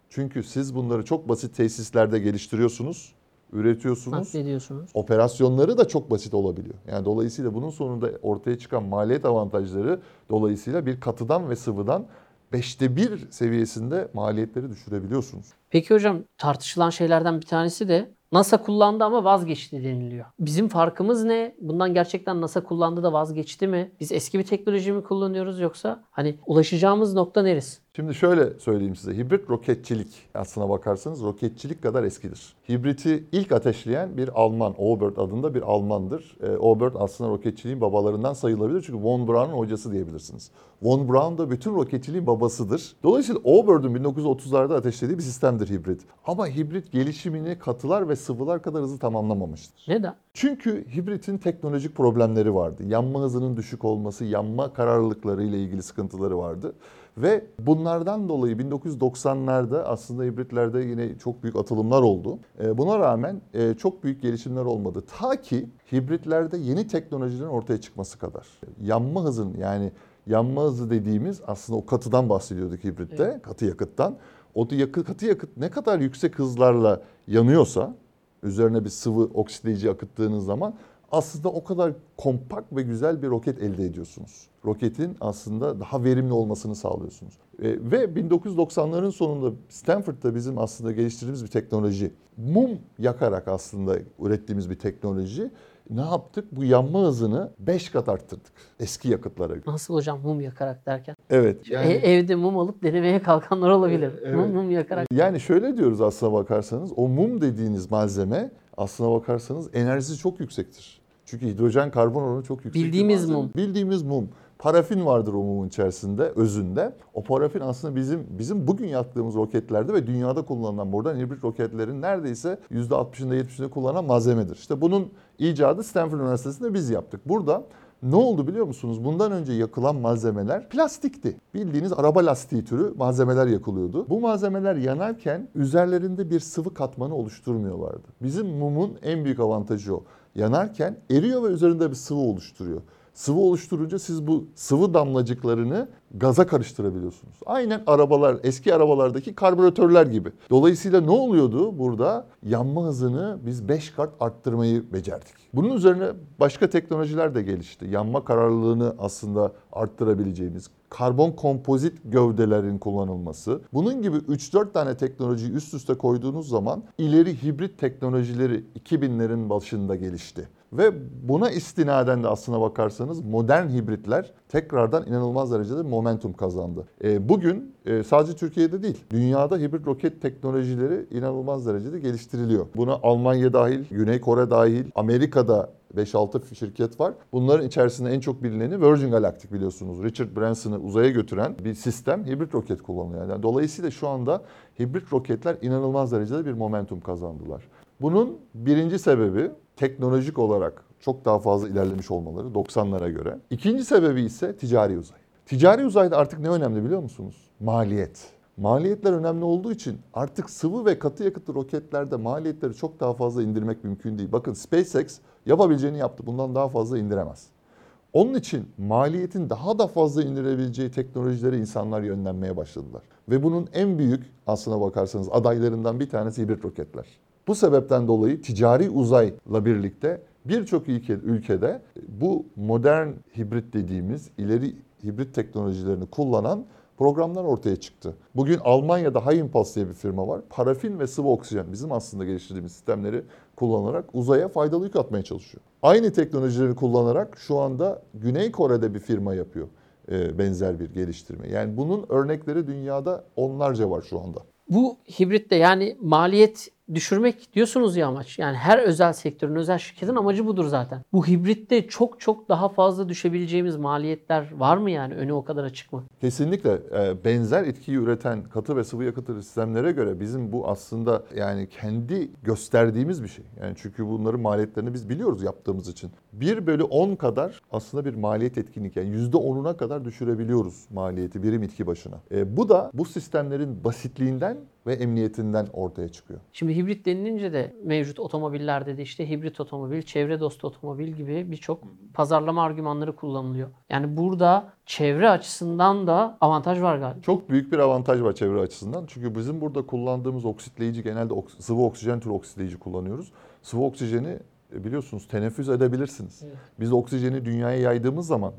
Çünkü siz bunları çok basit tesislerde geliştiriyorsunuz, üretiyorsunuz. Naklediyorsunuz. Operasyonları da çok basit olabiliyor. Yani dolayısıyla bunun sonunda ortaya çıkan maliyet avantajları dolayısıyla bir katıdan ve sıvıdan beşte bir seviyesinde maliyetleri düşürebiliyorsunuz. Peki hocam tartışılan şeylerden bir tanesi de NASA kullandı ama vazgeçti deniliyor. Bizim farkımız ne? Bundan gerçekten NASA kullandı da vazgeçti mi? Biz eski bir teknoloji mi kullanıyoruz yoksa hani ulaşacağımız nokta neresi? Şimdi şöyle söyleyeyim size. Hibrit roketçilik aslına bakarsanız roketçilik kadar eskidir. Hibriti ilk ateşleyen bir Alman, Oberth adında bir Almandır. E, Oberth aslında roketçiliğin babalarından sayılabilir. Çünkü Von Braun'un hocası diyebilirsiniz. Von Braun da bütün roketçiliğin babasıdır. Dolayısıyla Oberth'ün 1930'larda ateşlediği bir sistemdir hibrit. Ama hibrit gelişimini katılar ve sıvılar kadar hızlı tamamlamamıştır. Neden? Çünkü hibritin teknolojik problemleri vardı. Yanma hızının düşük olması, yanma kararlılıkları ile ilgili sıkıntıları vardı. Ve bunlardan dolayı 1990'larda aslında hibritlerde yine çok büyük atılımlar oldu. Ee, Buna rağmen e, çok büyük gelişimler olmadı. Ta ki hibritlerde yeni teknolojilerin ortaya çıkması kadar. Yanma hızın yani yanma hızı dediğimiz aslında o katıdan bahsediyorduk hibritte, katı yakıttan. O da yakı, katı yakıt ne kadar yüksek hızlarla yanıyorsa üzerine bir sıvı oksitleyici akıttığınız zaman aslında o kadar kompakt ve güzel bir roket elde ediyorsunuz. Roketin aslında daha verimli olmasını sağlıyorsunuz. E, ve 1990'ların sonunda Stanford'da bizim aslında geliştirdiğimiz bir teknoloji. Mum yakarak aslında ürettiğimiz bir teknoloji. Ne yaptık? Bu yanma hızını 5 kat arttırdık eski yakıtlara göre. Nasıl hocam mum yakarak derken? Evet. E- evde mum alıp denemeye kalkanlar olabilir. Evet. Mum mum yakarak. Yani şöyle diyoruz aslına bakarsanız o mum dediğiniz malzeme aslına bakarsanız enerjisi çok yüksektir. Çünkü hidrojen karbon oranı çok yüksek. Bildiğimiz mum. Bildiğimiz mum. Parafin vardır o mumun içerisinde, özünde. O parafin aslında bizim bizim bugün yaptığımız roketlerde ve dünyada kullanılan modern hibrit roketlerin neredeyse %60'ında 70'inde kullanılan malzemedir. İşte bunun icadı Stanford Üniversitesi'nde biz yaptık. Burada ne oldu biliyor musunuz? Bundan önce yakılan malzemeler plastikti. Bildiğiniz araba lastiği türü malzemeler yakılıyordu. Bu malzemeler yanarken üzerlerinde bir sıvı katmanı oluşturmuyorlardı. Bizim mumun en büyük avantajı o. Yanarken eriyor ve üzerinde bir sıvı oluşturuyor. Sıvı oluşturunca siz bu sıvı damlacıklarını gaza karıştırabiliyorsunuz. Aynen arabalar, eski arabalardaki karbüratörler gibi. Dolayısıyla ne oluyordu burada? Yanma hızını biz 5 kat arttırmayı becerdik. Bunun üzerine başka teknolojiler de gelişti. Yanma kararlılığını aslında arttırabileceğimiz, karbon kompozit gövdelerin kullanılması. Bunun gibi 3-4 tane teknolojiyi üst üste koyduğunuz zaman ileri hibrit teknolojileri 2000'lerin başında gelişti. Ve buna istinaden de aslına bakarsanız modern hibritler tekrardan inanılmaz derecede momentum kazandı. E, bugün e, sadece Türkiye'de değil, dünyada hibrit roket teknolojileri inanılmaz derecede geliştiriliyor. Buna Almanya dahil, Güney Kore dahil, Amerika'da 5-6 şirket var. Bunların içerisinde en çok bilineni Virgin Galactic biliyorsunuz. Richard Branson'ı uzaya götüren bir sistem hibrit roket kullanılıyor. Yani dolayısıyla şu anda hibrit roketler inanılmaz derecede bir momentum kazandılar. Bunun birinci sebebi teknolojik olarak çok daha fazla ilerlemiş olmaları 90'lara göre. İkinci sebebi ise ticari uzay. Ticari uzayda artık ne önemli biliyor musunuz? Maliyet. Maliyetler önemli olduğu için artık sıvı ve katı yakıtlı roketlerde maliyetleri çok daha fazla indirmek mümkün değil. Bakın SpaceX yapabileceğini yaptı. Bundan daha fazla indiremez. Onun için maliyetin daha da fazla indirebileceği teknolojilere insanlar yönlenmeye başladılar. Ve bunun en büyük aslına bakarsanız adaylarından bir tanesi hibrit roketler. Bu sebepten dolayı ticari uzayla birlikte birçok ülke, ülkede bu modern hibrit dediğimiz ileri hibrit teknolojilerini kullanan programlar ortaya çıktı. Bugün Almanya'da Impulse diye bir firma var. Parafin ve sıvı oksijen bizim aslında geliştirdiğimiz sistemleri kullanarak uzaya faydalı yük atmaya çalışıyor. Aynı teknolojileri kullanarak şu anda Güney Kore'de bir firma yapıyor e, benzer bir geliştirme. Yani bunun örnekleri dünyada onlarca var şu anda. Bu hibritte yani maliyet düşürmek diyorsunuz ya amaç. Yani her özel sektörün, özel şirketin amacı budur zaten. Bu hibritte çok çok daha fazla düşebileceğimiz maliyetler var mı yani? Önü o kadar açık mı? Kesinlikle e, benzer etkiyi üreten katı ve sıvı yakıtlı sistemlere göre bizim bu aslında yani kendi gösterdiğimiz bir şey. Yani çünkü bunların maliyetlerini biz biliyoruz yaptığımız için. 1 bölü 10 kadar aslında bir maliyet etkinlik yani %10'una kadar düşürebiliyoruz maliyeti birim itki başına. E, bu da bu sistemlerin basitliğinden ve emniyetinden ortaya çıkıyor. Şimdi hibrit denilince de mevcut otomobillerde de işte hibrit otomobil, çevre dostu otomobil gibi birçok pazarlama argümanları kullanılıyor. Yani burada çevre açısından da avantaj var galiba. Çok büyük bir avantaj var çevre açısından. Çünkü bizim burada kullandığımız oksitleyici genelde sıvı oksijen türü oksitleyici kullanıyoruz. Sıvı oksijeni e, biliyorsunuz teneffüs edebilirsiniz. Evet. Biz oksijeni dünyaya yaydığımız zaman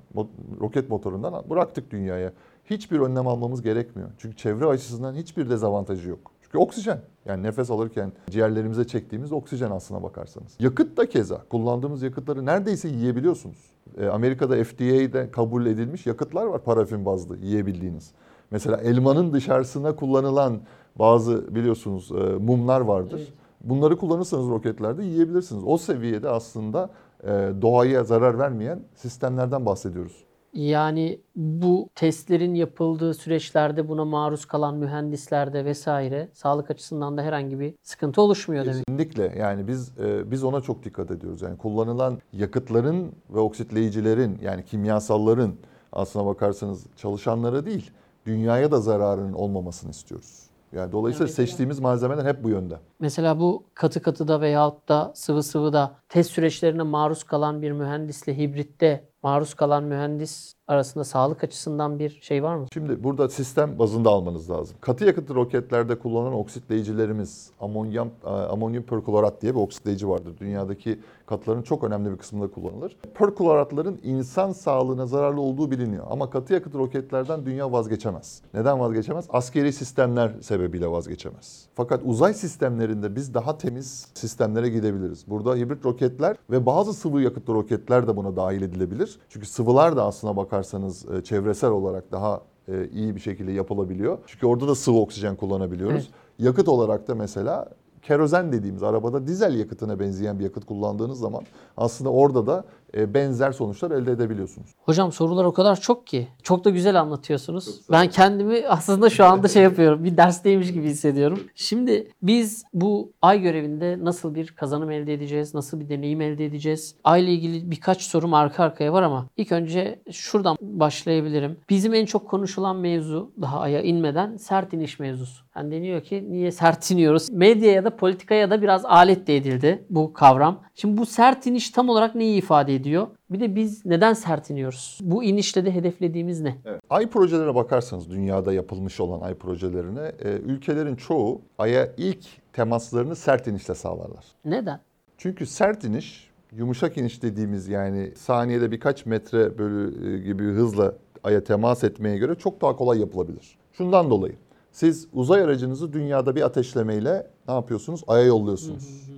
roket motorundan bıraktık dünyaya. Hiçbir önlem almamız gerekmiyor. Çünkü çevre açısından hiçbir dezavantajı yok. Çünkü oksijen. Yani nefes alırken ciğerlerimize çektiğimiz oksijen aslına bakarsanız. Yakıt da keza. Kullandığımız yakıtları neredeyse yiyebiliyorsunuz. E, Amerika'da FDA'de kabul edilmiş yakıtlar var parafin bazlı yiyebildiğiniz. Mesela elmanın dışarısına kullanılan bazı biliyorsunuz e, mumlar vardır. Evet. Bunları kullanırsanız roketlerde yiyebilirsiniz. O seviyede aslında e, doğaya zarar vermeyen sistemlerden bahsediyoruz. Yani bu testlerin yapıldığı süreçlerde buna maruz kalan mühendislerde vesaire sağlık açısından da herhangi bir sıkıntı oluşmuyor demek. Kesinlikle yani biz e, biz ona çok dikkat ediyoruz. Yani kullanılan yakıtların ve oksitleyicilerin yani kimyasalların aslına bakarsanız çalışanlara değil dünyaya da zararının olmamasını istiyoruz. Yani dolayısıyla mesela- seçtiğimiz malzemeler hep bu yönde. Mesela bu katı katıda veyahut da sıvı sıvıda test süreçlerine maruz kalan bir mühendisle hibritte maruz kalan mühendis arasında sağlık açısından bir şey var mı? Şimdi burada sistem bazında almanız lazım. Katı yakıtlı roketlerde kullanılan oksitleyicilerimiz amonyum, e, amonyum perklorat diye bir oksitleyici vardır. Dünyadaki katıların çok önemli bir kısmında kullanılır. Perkloratların insan sağlığına zararlı olduğu biliniyor. Ama katı yakıtlı roketlerden dünya vazgeçemez. Neden vazgeçemez? Askeri sistemler sebebiyle vazgeçemez. Fakat uzay sistemlerinde biz daha temiz sistemlere gidebiliriz. Burada hibrit roketler ve bazı sıvı yakıtlı roketler de buna dahil edilebilir. Çünkü sıvılar da aslına bakarsanız e, çevresel olarak daha e, iyi bir şekilde yapılabiliyor. Çünkü orada da sıvı oksijen kullanabiliyoruz. Evet. Yakıt olarak da mesela kerozen dediğimiz arabada dizel yakıtına benzeyen bir yakıt kullandığınız zaman aslında orada da benzer sonuçlar elde edebiliyorsunuz. Hocam sorular o kadar çok ki. Çok da güzel anlatıyorsunuz. ben kendimi aslında şu anda şey yapıyorum. Bir dersteymiş gibi hissediyorum. Şimdi biz bu ay görevinde nasıl bir kazanım elde edeceğiz? Nasıl bir deneyim elde edeceğiz? Ay ile ilgili birkaç sorum arka arkaya var ama ilk önce şuradan başlayabilirim. Bizim en çok konuşulan mevzu daha aya inmeden sert iniş mevzusu. Yani deniyor ki niye sert iniyoruz? Medyaya da politikaya da biraz alet de edildi bu kavram. Şimdi bu sert iniş tam olarak neyi ifade ediyor? Bir de biz neden sert iniyoruz? Bu inişle de hedeflediğimiz ne? Ay projelerine bakarsanız dünyada yapılmış olan ay projelerine e, ülkelerin çoğu aya ilk temaslarını sert inişle sağlarlar. Neden? Çünkü sert iniş, yumuşak iniş dediğimiz yani saniyede birkaç metre bölü e, gibi hızla aya temas etmeye göre çok daha kolay yapılabilir. Şundan dolayı siz uzay aracınızı dünyada bir ateşlemeyle ne yapıyorsunuz? Aya yolluyorsunuz.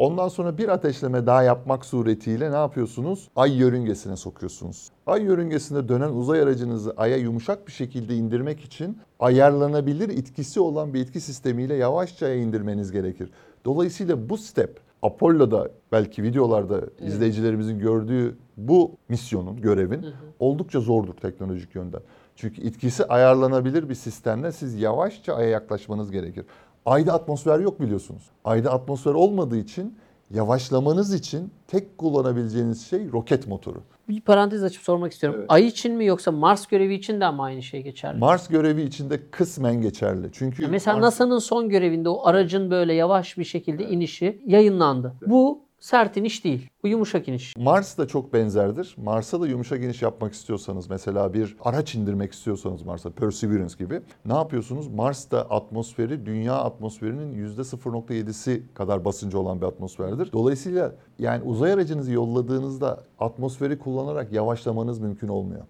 Ondan sonra bir ateşleme daha yapmak suretiyle ne yapıyorsunuz? Ay yörüngesine sokuyorsunuz. Ay yörüngesinde dönen uzay aracınızı Ay'a yumuşak bir şekilde indirmek için ayarlanabilir etkisi olan bir etki sistemiyle yavaşça Ay'a indirmeniz gerekir. Dolayısıyla bu step Apollo'da belki videolarda izleyicilerimizin gördüğü bu misyonun, görevin oldukça zordur teknolojik yönden. Çünkü etkisi ayarlanabilir bir sistemle siz yavaşça Ay'a yaklaşmanız gerekir. Ayda atmosfer yok biliyorsunuz. Ayda atmosfer olmadığı için yavaşlamanız için tek kullanabileceğiniz şey roket motoru. Bir parantez açıp sormak istiyorum. Evet. Ay için mi yoksa Mars görevi için de mi aynı şey geçerli? Mars görevi içinde kısmen geçerli. Çünkü Ya Mesela Mars- NASA'nın son görevinde o aracın böyle yavaş bir şekilde inişi yayınlandı. Bu sert iniş değil. Bu yumuşak iniş. Mars da çok benzerdir. Mars'a da yumuşak iniş yapmak istiyorsanız mesela bir araç indirmek istiyorsanız Mars'a Perseverance gibi ne yapıyorsunuz? Mars'ta atmosferi dünya atmosferinin %0.7'si kadar basıncı olan bir atmosferdir. Dolayısıyla yani uzay aracınızı yolladığınızda atmosferi kullanarak yavaşlamanız mümkün olmuyor.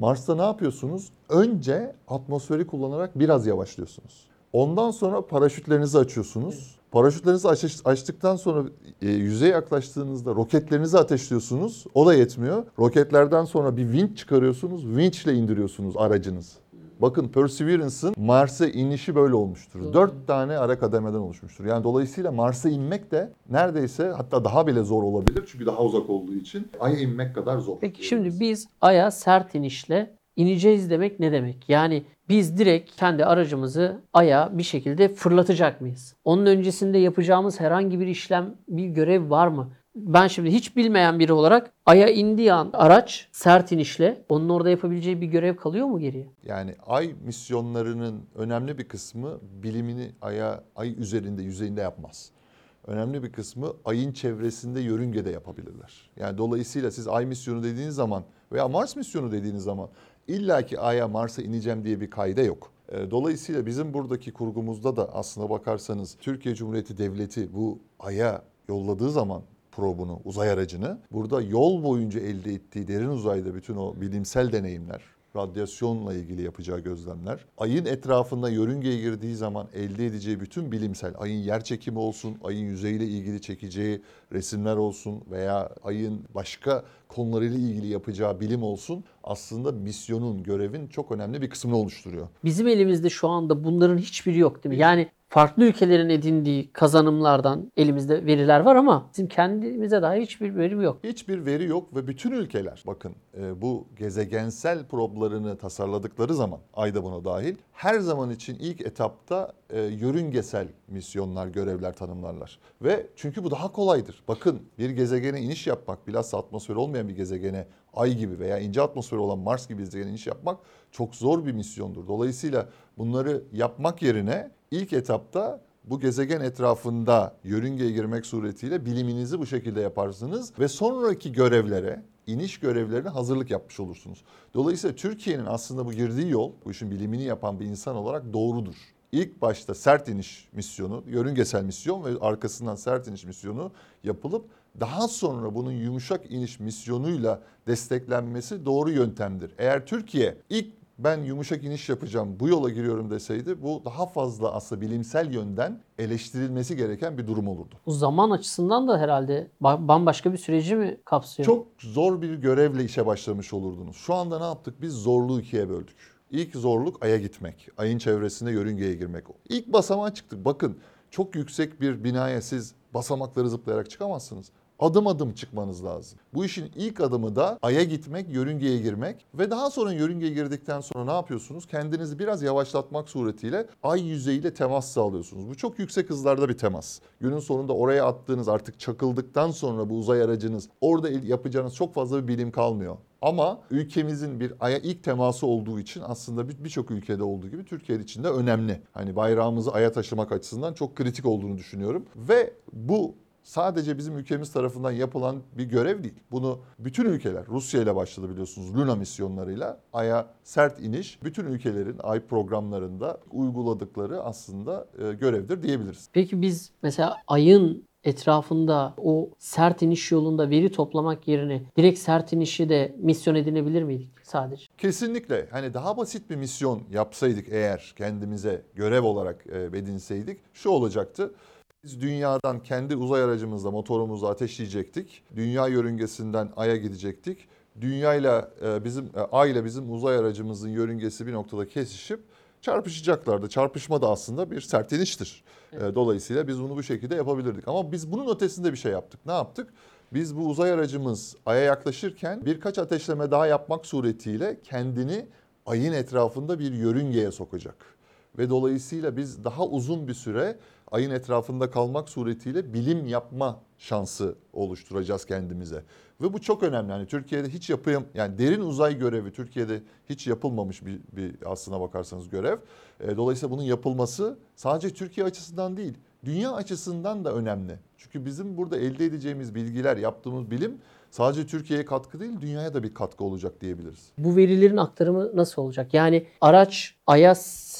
Mars'ta ne yapıyorsunuz? Önce atmosferi kullanarak biraz yavaşlıyorsunuz. Ondan sonra paraşütlerinizi açıyorsunuz. Paraşütlerinizi aç- açtıktan sonra e, yüzeye yaklaştığınızda roketlerinizi ateşliyorsunuz. O da yetmiyor. Roketlerden sonra bir winch çıkarıyorsunuz. Winch ile indiriyorsunuz aracınızı. Bakın Perseverance'ın Mars'a inişi böyle olmuştur. Dört tane ara kademeden oluşmuştur. Yani dolayısıyla Mars'a inmek de neredeyse hatta daha bile zor olabilir. Çünkü daha uzak olduğu için Ay'a inmek kadar zor. Peki şimdi biz Ay'a sert inişle ineceğiz demek ne demek? Yani biz direkt kendi aracımızı Ay'a bir şekilde fırlatacak mıyız? Onun öncesinde yapacağımız herhangi bir işlem, bir görev var mı? ben şimdi hiç bilmeyen biri olarak Ay'a indiği an araç sert inişle onun orada yapabileceği bir görev kalıyor mu geriye? Yani ay misyonlarının önemli bir kısmı bilimini aya ay üzerinde yüzeyinde yapmaz. Önemli bir kısmı ayın çevresinde yörüngede yapabilirler. Yani dolayısıyla siz ay misyonu dediğiniz zaman veya Mars misyonu dediğiniz zaman illaki aya Mars'a ineceğim diye bir kaide yok. E, Dolayısıyla bizim buradaki kurgumuzda da aslına bakarsanız Türkiye Cumhuriyeti Devleti bu aya yolladığı zaman probunu, uzay aracını burada yol boyunca elde ettiği derin uzayda bütün o bilimsel deneyimler, radyasyonla ilgili yapacağı gözlemler, ayın etrafında yörüngeye girdiği zaman elde edeceği bütün bilimsel, ayın yer çekimi olsun, ayın yüzeyiyle ilgili çekeceği resimler olsun veya ayın başka konularıyla ilgili yapacağı bilim olsun aslında misyonun, görevin çok önemli bir kısmını oluşturuyor. Bizim elimizde şu anda bunların hiçbiri yok değil mi? Yani farklı ülkelerin edindiği kazanımlardan elimizde veriler var ama bizim kendimize dair hiçbir verim yok. Hiçbir veri yok ve bütün ülkeler bakın e, bu gezegensel problarını tasarladıkları zaman ayda buna dahil her zaman için ilk etapta e, yörüngesel misyonlar, görevler tanımlarlar. Ve çünkü bu daha kolaydır. Bakın bir gezegene iniş yapmak, bilhassa atmosferi olmayan bir gezegene ay gibi veya ince atmosferi olan Mars gibi bir gezegene iniş yapmak çok zor bir misyondur. Dolayısıyla bunları yapmak yerine ilk etapta bu gezegen etrafında yörüngeye girmek suretiyle biliminizi bu şekilde yaparsınız ve sonraki görevlere, iniş görevlerine hazırlık yapmış olursunuz. Dolayısıyla Türkiye'nin aslında bu girdiği yol, bu işin bilimini yapan bir insan olarak doğrudur. İlk başta sert iniş misyonu, yörüngesel misyon ve arkasından sert iniş misyonu yapılıp daha sonra bunun yumuşak iniş misyonuyla desteklenmesi doğru yöntemdir. Eğer Türkiye ilk ben yumuşak iniş yapacağım, bu yola giriyorum deseydi bu daha fazla aslında bilimsel yönden eleştirilmesi gereken bir durum olurdu. Bu zaman açısından da herhalde ba- bambaşka bir süreci mi kapsıyor? Çok zor bir görevle işe başlamış olurdunuz. Şu anda ne yaptık? Biz zorluğu ikiye böldük. İlk zorluk Ay'a gitmek. Ayın çevresinde yörüngeye girmek. İlk basamağa çıktık. Bakın çok yüksek bir binaya siz basamakları zıplayarak çıkamazsınız. Adım adım çıkmanız lazım. Bu işin ilk adımı da Ay'a gitmek, yörüngeye girmek ve daha sonra yörüngeye girdikten sonra ne yapıyorsunuz? Kendinizi biraz yavaşlatmak suretiyle ay yüzeyiyle temas sağlıyorsunuz. Bu çok yüksek hızlarda bir temas. Günün sonunda oraya attığınız artık çakıldıktan sonra bu uzay aracınız orada yapacağınız çok fazla bir bilim kalmıyor. Ama ülkemizin bir aya ilk teması olduğu için aslında bir- birçok ülkede olduğu gibi Türkiye için de önemli. Hani bayrağımızı aya taşımak açısından çok kritik olduğunu düşünüyorum. Ve bu sadece bizim ülkemiz tarafından yapılan bir görev değil. Bunu bütün ülkeler, Rusya ile başladı biliyorsunuz Luna misyonlarıyla Ay'a sert iniş bütün ülkelerin Ay programlarında uyguladıkları aslında e, görevdir diyebiliriz. Peki biz mesela ayın etrafında o sert iniş yolunda veri toplamak yerine direkt sert inişi de misyon edinebilir miydik sadece? Kesinlikle hani daha basit bir misyon yapsaydık eğer kendimize görev olarak e, edinseydik şu olacaktı. Biz dünyadan kendi uzay aracımızla motorumuzu ateşleyecektik. Dünya yörüngesinden Ay'a gidecektik. Dünyayla e, bizim e, Ay ile bizim uzay aracımızın yörüngesi bir noktada kesişip çarpışacaklardı. Çarpışma da aslında bir sert iniştir. E, Dolayısıyla biz bunu bu şekilde yapabilirdik. Ama biz bunun ötesinde bir şey yaptık. Ne yaptık? Biz bu uzay aracımız Ay'a yaklaşırken birkaç ateşleme daha yapmak suretiyle kendini Ay'ın etrafında bir yörüngeye sokacak. Ve dolayısıyla biz daha uzun bir süre Ay'ın etrafında kalmak suretiyle bilim yapma şansı oluşturacağız kendimize. Ve bu çok önemli. Yani Türkiye'de hiç yapayım yani derin uzay görevi Türkiye'de hiç yapılmamış bir, bir aslına bakarsanız görev. E, Dolayısıyla bunun yapılması sadece Türkiye açısından değil, dünya açısından da önemli. Çünkü bizim burada elde edeceğimiz bilgiler, yaptığımız bilim sadece Türkiye'ye katkı değil, dünyaya da bir katkı olacak diyebiliriz. Bu verilerin aktarımı nasıl olacak? Yani araç aya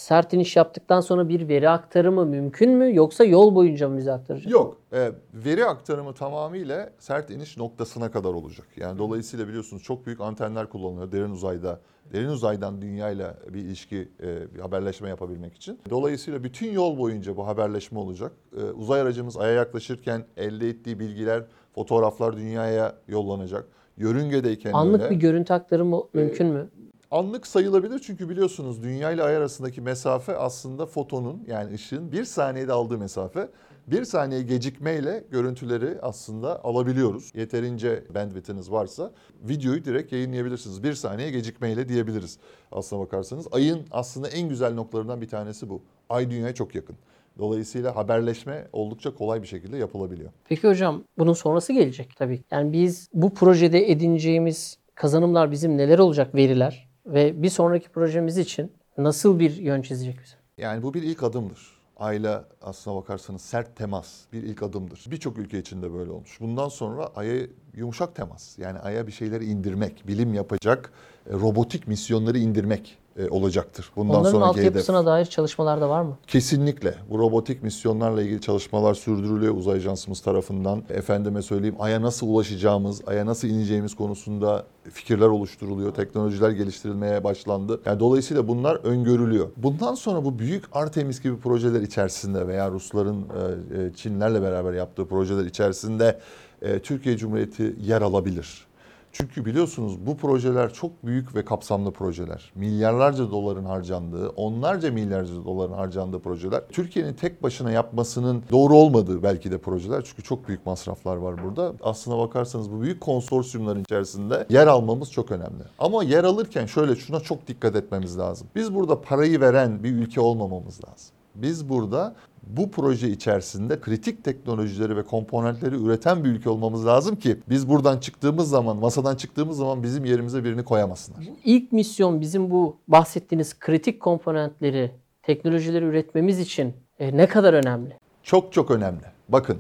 sert iniş yaptıktan sonra bir veri aktarımı mümkün mü yoksa yol boyunca mı bize aktaracak? Yok. e, veri aktarımı tamamıyla sert iniş noktasına kadar olacak. Yani dolayısıyla biliyorsunuz çok büyük antenler kullanılıyor derin uzayda. Derin uzaydan dünyayla bir ilişki, e, bir haberleşme yapabilmek için. Dolayısıyla bütün yol boyunca bu haberleşme olacak. E, uzay aracımız Ay'a yaklaşırken elde ettiği bilgiler, fotoğraflar dünyaya yollanacak. Yörüngedeyken de Anlık öyle. bir görüntü aktarımı mümkün mü? Anlık sayılabilir çünkü biliyorsunuz dünya ile ay arasındaki mesafe aslında fotonun yani ışığın bir saniyede aldığı mesafe. Bir saniye gecikmeyle görüntüleri aslında alabiliyoruz. Yeterince bandwidth'iniz varsa videoyu direkt yayınlayabilirsiniz. Bir saniye gecikmeyle diyebiliriz aslına bakarsanız. Ayın aslında en güzel noktalarından bir tanesi bu. Ay dünyaya çok yakın. Dolayısıyla haberleşme oldukça kolay bir şekilde yapılabiliyor. Peki hocam bunun sonrası gelecek tabii. Yani biz bu projede edineceğimiz kazanımlar bizim neler olacak veriler ve bir sonraki projemiz için nasıl bir yön çizecek bize? Yani bu bir ilk adımdır. Aile aslına bakarsanız sert temas bir ilk adımdır. Birçok ülke içinde böyle olmuş. Bundan sonra Ay'a yumuşak temas. Yani Ay'a bir şeyleri indirmek, bilim yapacak, e, robotik misyonları indirmek e, olacaktır. Bundan Onların hedef. altyapısına dair çalışmalar da var mı? Kesinlikle. Bu robotik misyonlarla ilgili çalışmalar sürdürülüyor uzay ajansımız tarafından. Efendime söyleyeyim Ay'a nasıl ulaşacağımız, Ay'a nasıl ineceğimiz konusunda fikirler oluşturuluyor. Teknolojiler geliştirilmeye başlandı. Yani dolayısıyla bunlar öngörülüyor. Bundan sonra bu büyük Artemis gibi projeler içerisinde veya Rusların e, e, Çinlerle beraber yaptığı projeler içerisinde e, Türkiye Cumhuriyeti yer alabilir. Çünkü biliyorsunuz bu projeler çok büyük ve kapsamlı projeler. Milyarlarca doların harcandığı, onlarca milyarca doların harcandığı projeler. Türkiye'nin tek başına yapmasının doğru olmadığı belki de projeler. Çünkü çok büyük masraflar var burada. Aslına bakarsanız bu büyük konsorsiyumların içerisinde yer almamız çok önemli. Ama yer alırken şöyle şuna çok dikkat etmemiz lazım. Biz burada parayı veren bir ülke olmamamız lazım. Biz burada bu proje içerisinde kritik teknolojileri ve komponentleri üreten bir ülke olmamız lazım ki biz buradan çıktığımız zaman, masadan çıktığımız zaman bizim yerimize birini koyamasınlar. İlk misyon bizim bu bahsettiğiniz kritik komponentleri, teknolojileri üretmemiz için e, ne kadar önemli? Çok çok önemli. Bakın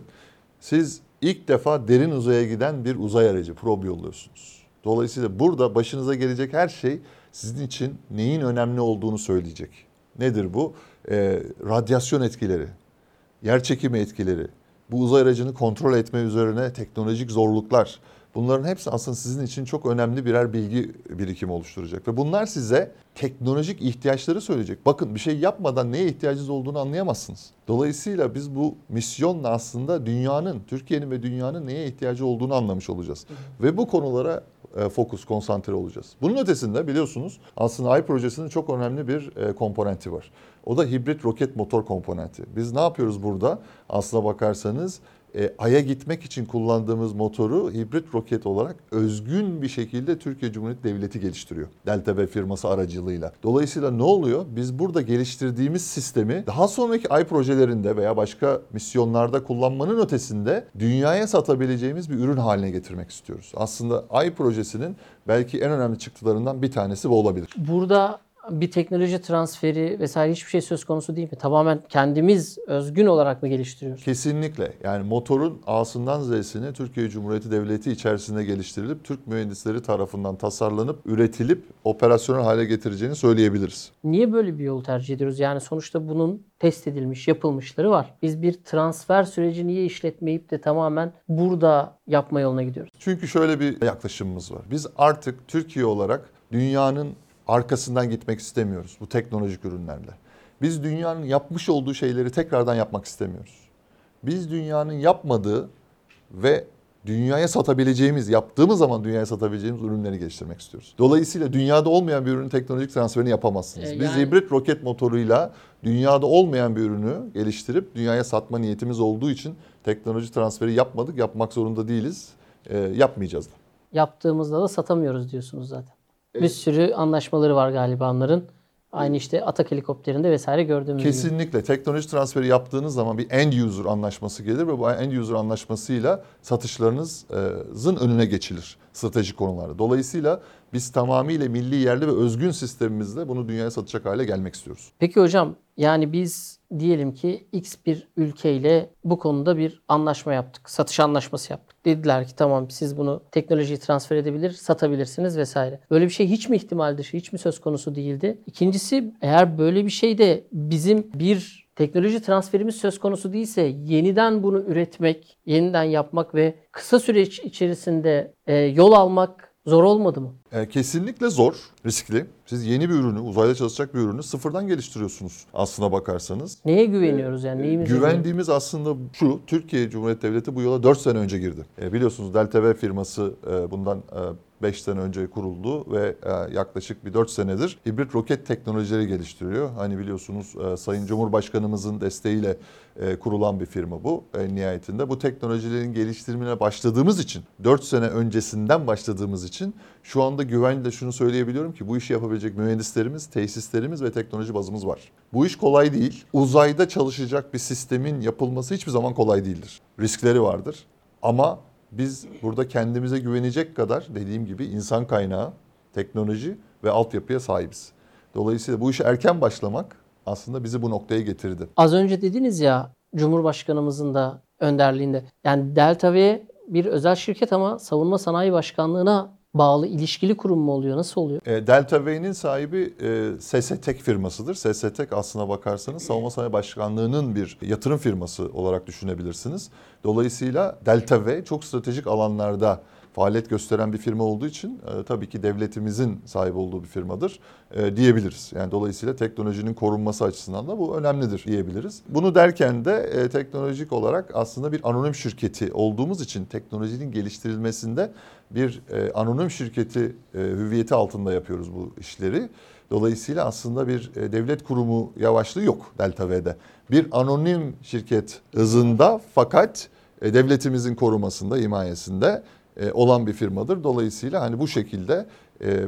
siz ilk defa derin uzaya giden bir uzay aracı probe yolluyorsunuz. Dolayısıyla burada başınıza gelecek her şey sizin için neyin önemli olduğunu söyleyecek. Nedir bu? Ee, radyasyon etkileri, yer çekimi etkileri, bu uzay aracını kontrol etme üzerine teknolojik zorluklar. Bunların hepsi aslında sizin için çok önemli birer bilgi birikimi oluşturacak. Ve bunlar size teknolojik ihtiyaçları söyleyecek. Bakın bir şey yapmadan neye ihtiyacınız olduğunu anlayamazsınız. Dolayısıyla biz bu misyonla aslında dünyanın, Türkiye'nin ve dünyanın neye ihtiyacı olduğunu anlamış olacağız. Ve bu konulara e, fokus, konsantre olacağız. Bunun ötesinde biliyorsunuz aslında Ay projesinin çok önemli bir e, komponenti var. O da hibrit roket motor komponenti. Biz ne yapıyoruz burada? Aslına bakarsanız e, Ay'a gitmek için kullandığımız motoru hibrit roket olarak özgün bir şekilde Türkiye Cumhuriyeti Devleti geliştiriyor. Delta V firması aracılığıyla. Dolayısıyla ne oluyor? Biz burada geliştirdiğimiz sistemi daha sonraki Ay projelerinde veya başka misyonlarda kullanmanın ötesinde dünyaya satabileceğimiz bir ürün haline getirmek istiyoruz. Aslında Ay projesinin belki en önemli çıktılarından bir tanesi bu olabilir. Burada bir teknoloji transferi vesaire hiçbir şey söz konusu değil mi? Tamamen kendimiz özgün olarak mı geliştiriyoruz? Kesinlikle. Yani motorun A'sından Z'sine Türkiye Cumhuriyeti Devleti içerisinde geliştirilip Türk mühendisleri tarafından tasarlanıp, üretilip operasyonel hale getireceğini söyleyebiliriz. Niye böyle bir yol tercih ediyoruz? Yani sonuçta bunun test edilmiş, yapılmışları var. Biz bir transfer süreci niye işletmeyip de tamamen burada yapma yoluna gidiyoruz? Çünkü şöyle bir yaklaşımımız var. Biz artık Türkiye olarak dünyanın arkasından gitmek istemiyoruz bu teknolojik ürünlerle. Biz dünyanın yapmış olduğu şeyleri tekrardan yapmak istemiyoruz. Biz dünyanın yapmadığı ve dünyaya satabileceğimiz, yaptığımız zaman dünyaya satabileceğimiz ürünleri geliştirmek istiyoruz. Dolayısıyla dünyada olmayan bir ürünün teknolojik transferini yapamazsınız. E, Biz yani- hibrit roket motoruyla dünyada olmayan bir ürünü geliştirip dünyaya satma niyetimiz olduğu için teknoloji transferi yapmadık, yapmak zorunda değiliz, e, yapmayacağız da. Yaptığımızda da satamıyoruz diyorsunuz zaten. Bir sürü anlaşmaları var galiba onların. Aynı işte Atak helikopterinde vesaire gördüğümüz gibi. Kesinlikle teknoloji transferi yaptığınız zaman bir end user anlaşması gelir ve bu end user anlaşmasıyla satışlarınızın önüne geçilir stratejik konularda. Dolayısıyla biz tamamıyla milli yerli ve özgün sistemimizle bunu dünyaya satacak hale gelmek istiyoruz. Peki hocam yani biz diyelim ki X bir ülkeyle bu konuda bir anlaşma yaptık. Satış anlaşması yaptık. Dediler ki tamam siz bunu teknolojiyi transfer edebilir, satabilirsiniz vesaire. Böyle bir şey hiç mi ihtimal dışı, hiç mi söz konusu değildi? İkincisi eğer böyle bir şey de bizim bir teknoloji transferimiz söz konusu değilse yeniden bunu üretmek, yeniden yapmak ve kısa süreç içerisinde e, yol almak zor olmadı mı? E, kesinlikle zor, riskli. Siz yeni bir ürünü, uzayda çalışacak bir ürünü sıfırdan geliştiriyorsunuz aslına bakarsanız. Neye güveniyoruz yani? Neyimize güveniyoruz? Güvendiğimiz aslında şu, Türkiye Cumhuriyeti Devleti bu yola 4 sene önce girdi. E, biliyorsunuz Delta V firması e, bundan 5 sene önce kuruldu ve e, yaklaşık bir 4 senedir hibrit roket teknolojileri geliştiriyor. Hani biliyorsunuz e, Sayın Cumhurbaşkanımızın desteğiyle e, kurulan bir firma bu nihayetinde. Bu teknolojilerin geliştirmeye başladığımız için, 4 sene öncesinden başladığımız için şu anda güvenle şunu söyleyebiliyorum ki bu işi yapabilecek mühendislerimiz, tesislerimiz ve teknoloji bazımız var. Bu iş kolay değil. Uzayda çalışacak bir sistemin yapılması hiçbir zaman kolay değildir. Riskleri vardır. Ama biz burada kendimize güvenecek kadar dediğim gibi insan kaynağı, teknoloji ve altyapıya sahibiz. Dolayısıyla bu işe erken başlamak aslında bizi bu noktaya getirdi. Az önce dediniz ya Cumhurbaşkanımızın da önderliğinde. Yani Delta V bir özel şirket ama Savunma Sanayi Başkanlığı'na bağlı ilişkili kurum mu oluyor? Nasıl oluyor? E, Delta V'nin sahibi e, SSTEK firmasıdır. SSTEK aslına bakarsanız Savunma Sanayi Başkanlığı'nın bir yatırım firması olarak düşünebilirsiniz. Dolayısıyla Delta V çok stratejik alanlarda faaliyet gösteren bir firma olduğu için e, tabii ki devletimizin sahip olduğu bir firmadır e, diyebiliriz. Yani dolayısıyla teknolojinin korunması açısından da bu önemlidir diyebiliriz. Bunu derken de e, teknolojik olarak aslında bir anonim şirketi olduğumuz için teknolojinin geliştirilmesinde bir e, anonim şirketi e, hüviyeti altında yapıyoruz bu işleri. Dolayısıyla aslında bir e, devlet kurumu yavaşlığı yok Delta V'de. Bir anonim şirket hızında fakat e, devletimizin korumasında, himayesinde e, olan bir firmadır. Dolayısıyla hani bu şekilde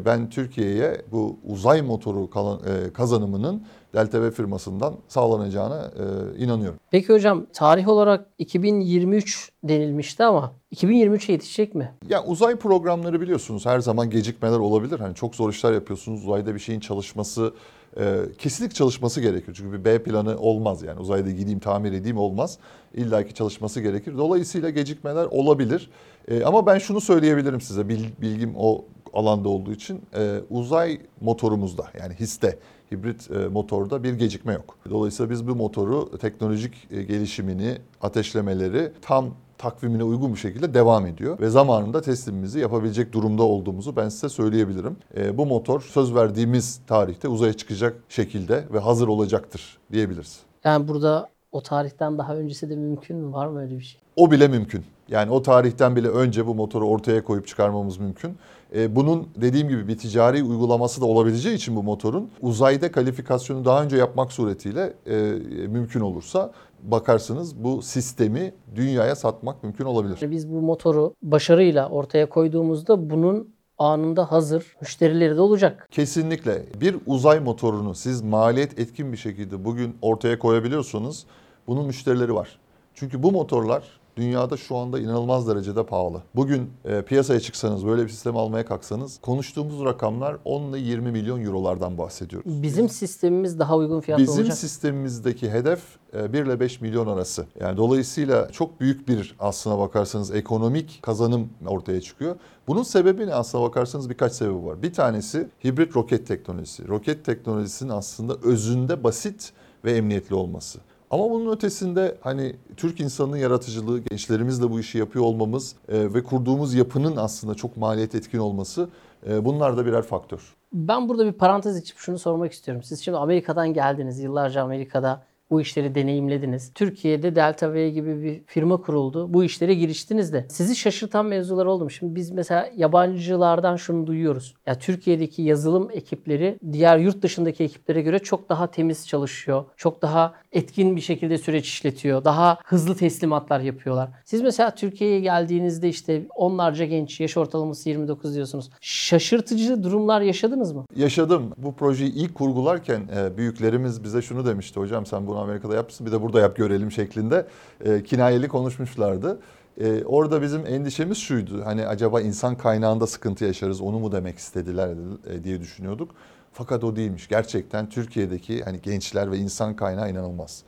ben Türkiye'ye bu uzay motoru e, kazanımının Delta V firmasından sağlanacağına e, inanıyorum. Peki hocam tarih olarak 2023 denilmişti ama 2023'e yetişecek mi? Ya uzay programları biliyorsunuz her zaman gecikmeler olabilir. Hani çok zor işler yapıyorsunuz. Uzayda bir şeyin çalışması, e, kesinlik çalışması gerekir. Çünkü bir B planı olmaz yani. Uzayda gideyim tamir edeyim olmaz. İlla ki çalışması gerekir. Dolayısıyla gecikmeler olabilir. E, ama ben şunu söyleyebilirim size bil- bilgim o alanda olduğu için. E, uzay motorumuzda yani HIS'te hibrit e, motorda bir gecikme yok. Dolayısıyla biz bu motoru teknolojik e, gelişimini, ateşlemeleri tam takvimine uygun bir şekilde devam ediyor. Ve zamanında teslimimizi yapabilecek durumda olduğumuzu ben size söyleyebilirim. E, bu motor söz verdiğimiz tarihte uzaya çıkacak şekilde ve hazır olacaktır diyebiliriz. Yani burada o tarihten daha öncesi de mümkün mü? Var mı öyle bir şey? O bile mümkün. Yani o tarihten bile önce bu motoru ortaya koyup çıkarmamız mümkün. E, bunun dediğim gibi bir ticari uygulaması da olabileceği için bu motorun uzayda kalifikasyonu daha önce yapmak suretiyle e, mümkün olursa bakarsınız bu sistemi dünyaya satmak mümkün olabilir. Biz bu motoru başarıyla ortaya koyduğumuzda bunun anında hazır müşterileri de olacak. Kesinlikle bir uzay motorunu siz maliyet etkin bir şekilde bugün ortaya koyabiliyorsanız bunun müşterileri var. Çünkü bu motorlar dünyada şu anda inanılmaz derecede pahalı. Bugün e, piyasaya çıksanız böyle bir sistem almaya kalksanız konuştuğumuz rakamlar 10 ile 20 milyon eurolardan bahsediyoruz. Bizim sistemimiz daha uygun fiyatlı Bizim olacak. sistemimizdeki hedef e, 1 ile 5 milyon arası. Yani dolayısıyla çok büyük bir aslına bakarsanız ekonomik kazanım ortaya çıkıyor. Bunun sebebi ne aslına bakarsanız birkaç sebebi var. Bir tanesi hibrit roket teknolojisi. Roket teknolojisinin aslında özünde basit ve emniyetli olması. Ama bunun ötesinde hani Türk insanının yaratıcılığı, gençlerimizle bu işi yapıyor olmamız e, ve kurduğumuz yapının aslında çok maliyet etkin olması e, bunlar da birer faktör. Ben burada bir parantez içip şunu sormak istiyorum. Siz şimdi Amerika'dan geldiniz. Yıllarca Amerika'da bu işleri deneyimlediniz. Türkiye'de Delta V gibi bir firma kuruldu. Bu işlere giriştiniz de. Sizi şaşırtan mevzular oldu mu? Şimdi biz mesela yabancılardan şunu duyuyoruz. Ya Türkiye'deki yazılım ekipleri diğer yurt dışındaki ekiplere göre çok daha temiz çalışıyor. Çok daha etkin bir şekilde süreç işletiyor. Daha hızlı teslimatlar yapıyorlar. Siz mesela Türkiye'ye geldiğinizde işte onlarca genç, yaş ortalaması 29 diyorsunuz. Şaşırtıcı durumlar yaşadınız mı? Yaşadım. Bu projeyi ilk kurgularken e, büyüklerimiz bize şunu demişti. Hocam sen bunu Amerika'da yapmışsın bir de burada yap görelim şeklinde e, kinayeli konuşmuşlardı. E, orada bizim endişemiz şuydu. Hani acaba insan kaynağında sıkıntı yaşarız onu mu demek istediler e, diye düşünüyorduk. Fakat o değilmiş. Gerçekten Türkiye'deki hani gençler ve insan kaynağı inanılmaz.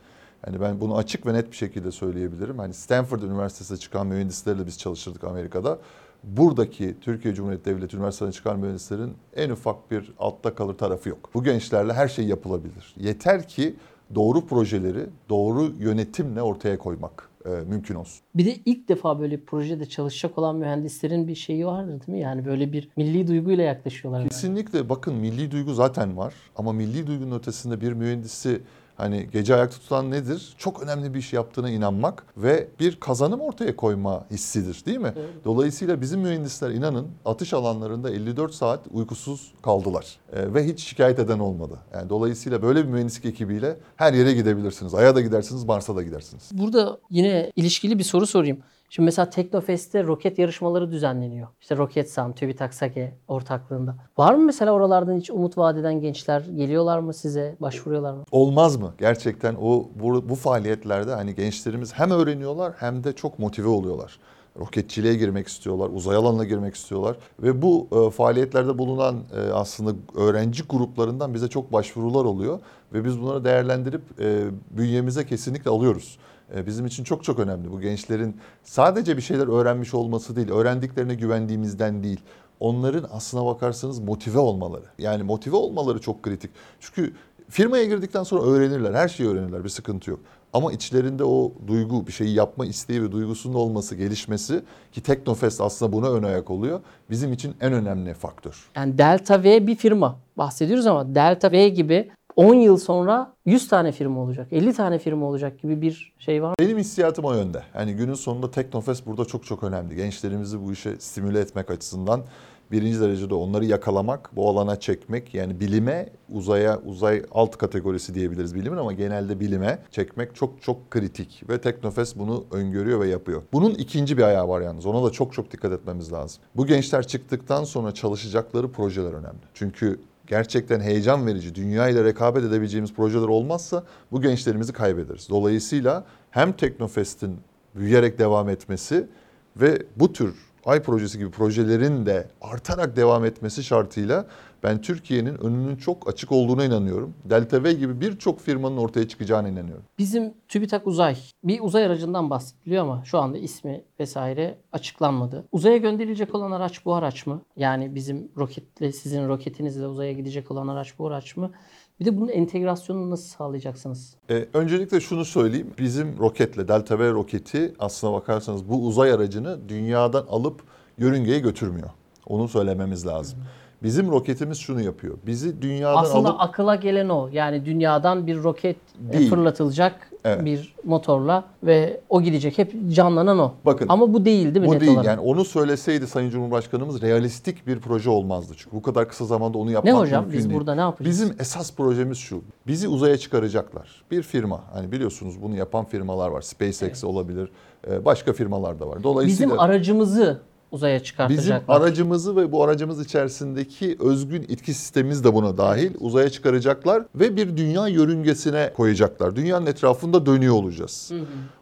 Yani ben bunu açık ve net bir şekilde söyleyebilirim. Hani Stanford Üniversitesi'ne çıkan mühendislerle biz çalışırdık Amerika'da. Buradaki Türkiye Cumhuriyeti Devleti Üniversitesi'ne çıkan mühendislerin en ufak bir altta kalır tarafı yok. Bu gençlerle her şey yapılabilir. Yeter ki doğru projeleri doğru yönetimle ortaya koymak e, mümkün olsun. Bir de ilk defa böyle bir projede çalışacak olan mühendislerin bir şeyi vardır değil mi? Yani böyle bir milli duyguyla yaklaşıyorlar. Kesinlikle bakın milli duygu zaten var ama milli duygunun ötesinde bir mühendisi Hani gece ayakta tutan nedir? Çok önemli bir iş yaptığına inanmak ve bir kazanım ortaya koyma hissidir değil mi? Dolayısıyla bizim mühendisler inanın atış alanlarında 54 saat uykusuz kaldılar. Ee, ve hiç şikayet eden olmadı. Yani dolayısıyla böyle bir mühendislik ekibiyle her yere gidebilirsiniz. Ay'a da gidersiniz, Mars'a da gidersiniz. Burada yine ilişkili bir soru sorayım. Şimdi mesela Teknofest'te roket yarışmaları düzenleniyor. İşte Roketsan, TÜBİTAK SAGE ortaklığında. Var mı mesela oralardan hiç umut vadeden gençler geliyorlar mı size, başvuruyorlar mı? Olmaz mı? Gerçekten o bu, bu faaliyetlerde hani gençlerimiz hem öğreniyorlar hem de çok motive oluyorlar. Roketçiliğe girmek istiyorlar, uzay alanına girmek istiyorlar ve bu e, faaliyetlerde bulunan e, aslında öğrenci gruplarından bize çok başvurular oluyor ve biz bunları değerlendirip e, bünyemize kesinlikle alıyoruz. E, bizim için çok çok önemli bu gençlerin sadece bir şeyler öğrenmiş olması değil, öğrendiklerine güvendiğimizden değil. Onların aslına bakarsanız motive olmaları. Yani motive olmaları çok kritik. Çünkü firmaya girdikten sonra öğrenirler, her şeyi öğrenirler, bir sıkıntı yok. Ama içlerinde o duygu, bir şeyi yapma isteği ve duygusunun olması, gelişmesi ki Teknofest aslında buna ön ayak oluyor. Bizim için en önemli faktör. Yani Delta V bir firma bahsediyoruz ama Delta V gibi 10 yıl sonra 100 tane firma olacak, 50 tane firma olacak gibi bir şey var? Benim hissiyatım o yönde. Yani günün sonunda Teknofest burada çok çok önemli. Gençlerimizi bu işe stimüle etmek açısından birinci derecede onları yakalamak, bu alana çekmek yani bilime, uzaya, uzay alt kategorisi diyebiliriz bilimin ama genelde bilime çekmek çok çok kritik ve Teknofest bunu öngörüyor ve yapıyor. Bunun ikinci bir ayağı var yalnız. Ona da çok çok dikkat etmemiz lazım. Bu gençler çıktıktan sonra çalışacakları projeler önemli. Çünkü gerçekten heyecan verici, dünya ile rekabet edebileceğimiz projeler olmazsa bu gençlerimizi kaybederiz. Dolayısıyla hem Teknofest'in büyüyerek devam etmesi ve bu tür Ay projesi gibi projelerin de artarak devam etmesi şartıyla ben Türkiye'nin önünün çok açık olduğuna inanıyorum. Delta V gibi birçok firmanın ortaya çıkacağına inanıyorum. Bizim TÜBİTAK Uzay bir uzay aracından bahsediliyor ama şu anda ismi vesaire açıklanmadı. Uzaya gönderilecek olan araç bu araç mı? Yani bizim roketle sizin roketinizle uzaya gidecek olan araç bu araç mı? Bir de bunun entegrasyonunu nasıl sağlayacaksınız? Ee, öncelikle şunu söyleyeyim. Bizim roketle Delta V roketi aslına bakarsanız bu uzay aracını dünyadan alıp yörüngeye götürmüyor. Onu söylememiz lazım. Bizim roketimiz şunu yapıyor. Bizi dünyadan Aslında alıp akıla gelen o. Yani dünyadan bir roket e, Değil. fırlatılacak Evet. bir motorla ve o gidecek. Hep canlanan o. Bakın, Ama bu değil değil mi Bu değil olarak? yani onu söyleseydi Sayın Cumhurbaşkanımız realistik bir proje olmazdı. Çünkü bu kadar kısa zamanda onu Ne yapmak hocam mümkün biz değil. burada ne yapacağız? Bizim esas projemiz şu. Bizi uzaya çıkaracaklar. Bir firma hani biliyorsunuz bunu yapan firmalar var. SpaceX olabilir. e, Başka firmalar da var. Dolayısıyla Bizim aracımızı uzaya bizim çıkartacaklar. aracımızı ve bu aracımız içerisindeki özgün itki sistemimiz de buna dahil uzaya çıkaracaklar ve bir dünya yörüngesine koyacaklar. Dünyanın etrafında dönüyor olacağız.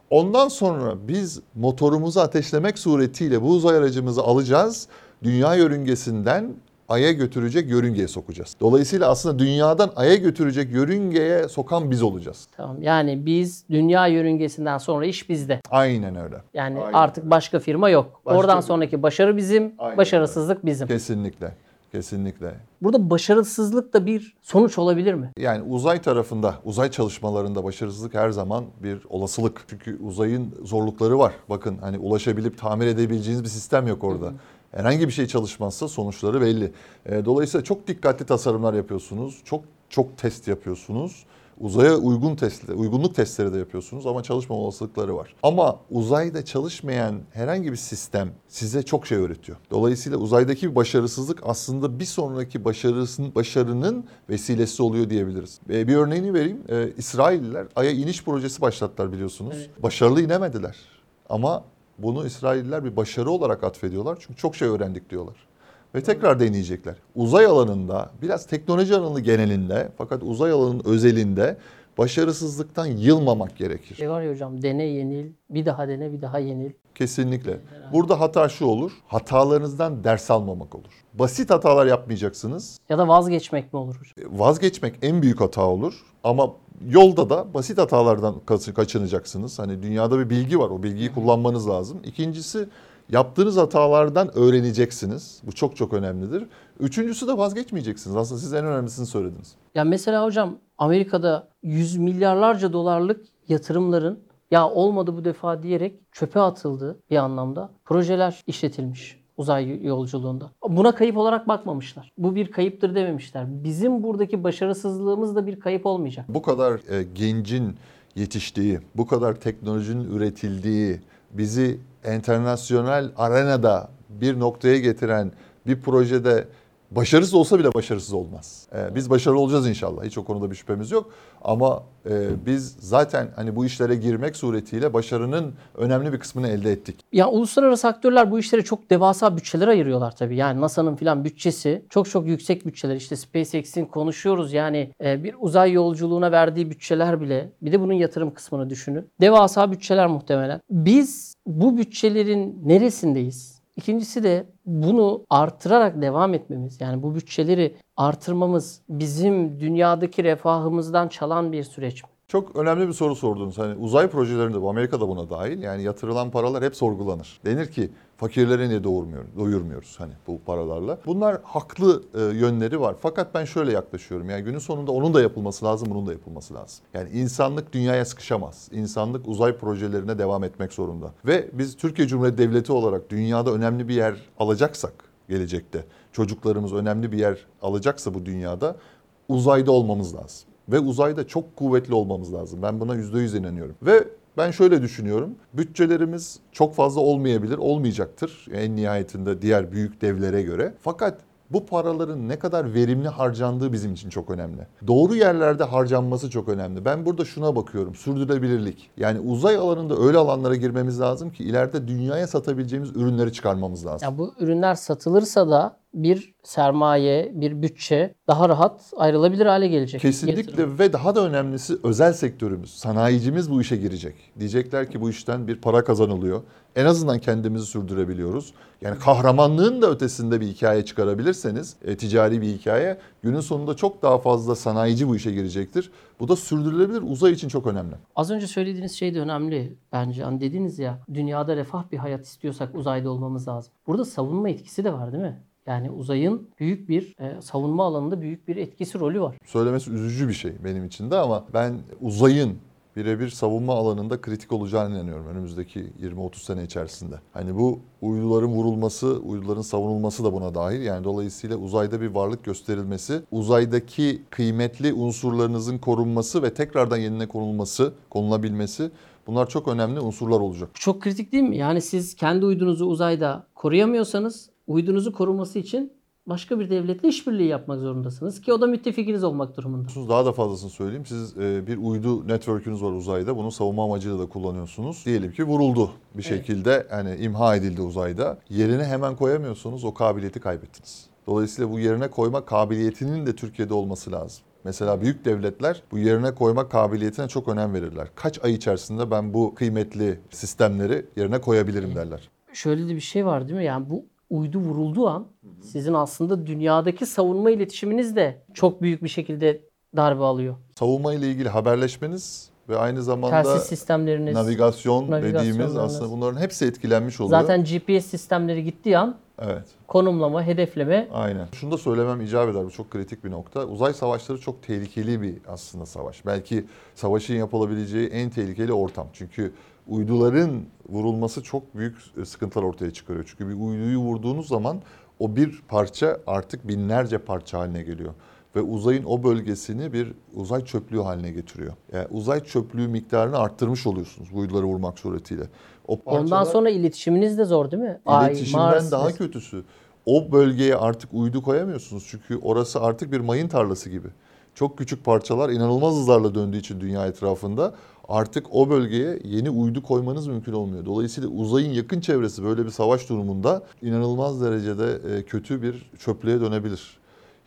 Ondan sonra biz motorumuzu ateşlemek suretiyle bu uzay aracımızı alacağız. Dünya yörüngesinden Ay'a götürecek yörüngeye sokacağız. Dolayısıyla aslında dünyadan Ay'a götürecek yörüngeye sokan biz olacağız. Tamam. Yani biz dünya yörüngesinden sonra iş bizde. Aynen öyle. Yani Aynen. artık başka firma yok. Başka Oradan bir- sonraki başarı bizim, Aynen başarısızlık bizim. Kesinlikle. Kesinlikle. Burada başarısızlık da bir sonuç olabilir mi? Yani uzay tarafında, uzay çalışmalarında başarısızlık her zaman bir olasılık. Çünkü uzayın zorlukları var. Bakın hani ulaşabilip tamir edebileceğiniz bir sistem yok orada. Herhangi bir şey çalışmazsa sonuçları belli. E, Dolayısıyla çok dikkatli tasarımlar yapıyorsunuz. Çok çok test yapıyorsunuz. Uzaya uygun testler, uygunluk testleri de yapıyorsunuz ama çalışma olasılıkları var. Ama uzayda çalışmayan herhangi bir sistem size çok şey öğretiyor. Dolayısıyla uzaydaki bir başarısızlık aslında bir sonraki başarısının başarının vesilesi oluyor diyebiliriz. Ee, bir örneğini vereyim. Ee, İsrailliler Ay'a iniş projesi başlattılar biliyorsunuz. Başarılı inemediler. Ama bunu İsrailliler bir başarı olarak atfediyorlar. Çünkü çok şey öğrendik diyorlar ve tekrar deneyecekler. Uzay alanında biraz teknoloji alanı genelinde fakat uzay alanının özelinde başarısızlıktan yılmamak gerekir. Şey var ya hocam dene yenil, bir daha dene bir daha yenil. Kesinlikle. Burada hata şu olur. Hatalarınızdan ders almamak olur. Basit hatalar yapmayacaksınız. Ya da vazgeçmek mi olur hocam? Vazgeçmek en büyük hata olur. Ama yolda da basit hatalardan kaç- kaçınacaksınız. Hani dünyada bir bilgi var. O bilgiyi kullanmanız lazım. İkincisi yaptığınız hatalardan öğreneceksiniz. Bu çok çok önemlidir. Üçüncüsü de vazgeçmeyeceksiniz. Aslında siz en önemlisini söylediniz. Ya mesela hocam Amerika'da yüz milyarlarca dolarlık yatırımların ya olmadı bu defa diyerek çöpe atıldığı bir anlamda projeler işletilmiş. uzay yolculuğunda. Buna kayıp olarak bakmamışlar. Bu bir kayıptır dememişler. Bizim buradaki başarısızlığımız da bir kayıp olmayacak. Bu kadar e, gencin yetiştiği, bu kadar teknolojinin üretildiği, bizi internasyonel arenada bir noktaya getiren bir projede başarısız olsa bile başarısız olmaz. E, biz başarılı olacağız inşallah. Hiç o konuda bir şüphemiz yok. Ama e, biz zaten hani bu işlere girmek suretiyle başarının önemli bir kısmını elde ettik. Ya uluslararası aktörler bu işlere çok devasa bütçeler ayırıyorlar tabii. Yani NASA'nın filan bütçesi çok çok yüksek bütçeler. İşte SpaceX'in konuşuyoruz yani e, bir uzay yolculuğuna verdiği bütçeler bile. Bir de bunun yatırım kısmını düşünün. Devasa bütçeler muhtemelen. Biz bu bütçelerin neresindeyiz? İkincisi de bunu artırarak devam etmemiz yani bu bütçeleri artırmamız bizim dünyadaki refahımızdan çalan bir süreç mi? Çok önemli bir soru sordunuz. Hani uzay projelerinde bu Amerika'da buna dahil. Yani yatırılan paralar hep sorgulanır. Denir ki fakirlere niye doğurmuyor, doyurmuyoruz hani bu paralarla. Bunlar haklı e, yönleri var. Fakat ben şöyle yaklaşıyorum. Yani günün sonunda onun da yapılması lazım, bunun da yapılması lazım. Yani insanlık dünyaya sıkışamaz. İnsanlık uzay projelerine devam etmek zorunda. Ve biz Türkiye Cumhuriyeti Devleti olarak dünyada önemli bir yer alacaksak gelecekte, çocuklarımız önemli bir yer alacaksa bu dünyada uzayda olmamız lazım. Ve uzayda çok kuvvetli olmamız lazım. Ben buna yüzde yüz inanıyorum. Ve ben şöyle düşünüyorum. Bütçelerimiz çok fazla olmayabilir, olmayacaktır en nihayetinde diğer büyük devlere göre. Fakat bu paraların ne kadar verimli harcandığı bizim için çok önemli. Doğru yerlerde harcanması çok önemli. Ben burada şuna bakıyorum. Sürdürülebilirlik. Yani uzay alanında öyle alanlara girmemiz lazım ki ileride dünyaya satabileceğimiz ürünleri çıkarmamız lazım. Ya bu ürünler satılırsa da bir sermaye, bir bütçe daha rahat ayrılabilir hale gelecek. Kesinlikle Yatırım. ve daha da önemlisi özel sektörümüz, sanayicimiz bu işe girecek. Diyecekler ki bu işten bir para kazanılıyor. En azından kendimizi sürdürebiliyoruz. Yani kahramanlığın da ötesinde bir hikaye çıkarabilirseniz, e, ticari bir hikaye, günün sonunda çok daha fazla sanayici bu işe girecektir. Bu da sürdürülebilir uzay için çok önemli. Az önce söylediğiniz şey de önemli bence. Hani dediniz ya dünyada refah bir hayat istiyorsak uzayda olmamız lazım. Burada savunma etkisi de var değil mi? Yani uzayın büyük bir e, savunma alanında büyük bir etkisi rolü var. Söylemesi üzücü bir şey benim için de ama ben uzayın birebir savunma alanında kritik olacağını inanıyorum önümüzdeki 20-30 sene içerisinde. Hani bu uyduların vurulması, uyduların savunulması da buna dahil. Yani dolayısıyla uzayda bir varlık gösterilmesi, uzaydaki kıymetli unsurlarınızın korunması ve tekrardan yenine konulması, konulabilmesi bunlar çok önemli unsurlar olacak. Çok kritik değil mi? Yani siz kendi uydunuzu uzayda koruyamıyorsanız uydunuzu koruması için başka bir devletle işbirliği yapmak zorundasınız ki o da müttefikiniz olmak durumunda. Daha da fazlasını söyleyeyim. Siz e, bir uydu network'ünüz var uzayda. Bunu savunma amacıyla da kullanıyorsunuz. Diyelim ki vuruldu bir şekilde hani imha edildi uzayda. Yerine hemen koyamıyorsunuz. O kabiliyeti kaybettiniz. Dolayısıyla bu yerine koyma kabiliyetinin de Türkiye'de olması lazım. Mesela büyük devletler bu yerine koyma kabiliyetine çok önem verirler. Kaç ay içerisinde ben bu kıymetli sistemleri yerine koyabilirim derler. Şöyle de bir şey var değil mi? Yani bu uydu vurulduğu an sizin aslında dünyadaki savunma iletişiminiz de çok büyük bir şekilde darbe alıyor. Savunma ile ilgili haberleşmeniz ve aynı zamanda Telsiz sistemleriniz. navigasyon, dediğimiz aslında bunların hepsi etkilenmiş oluyor. Zaten GPS sistemleri gittiği an evet. konumlama, hedefleme Aynen. Şunu da söylemem icap eder. Bu çok kritik bir nokta. Uzay savaşları çok tehlikeli bir aslında savaş. Belki savaşın yapılabileceği en tehlikeli ortam. Çünkü uyduların vurulması çok büyük sıkıntılar ortaya çıkarıyor. Çünkü bir uyduyu vurduğunuz zaman o bir parça artık binlerce parça haline geliyor. Ve uzayın o bölgesini bir uzay çöplüğü haline getiriyor. Yani uzay çöplüğü miktarını arttırmış oluyorsunuz bu uyduları vurmak suretiyle. O ondan parçalar- sonra iletişiminiz de zor değil mi? Ay, İletişimden Mars, daha kötüsü. O bölgeye artık uydu koyamıyorsunuz. Çünkü orası artık bir mayın tarlası gibi. Çok küçük parçalar inanılmaz hızlarla döndüğü için dünya etrafında artık o bölgeye yeni uydu koymanız mümkün olmuyor. Dolayısıyla uzayın yakın çevresi böyle bir savaş durumunda inanılmaz derecede e, kötü bir çöplüğe dönebilir.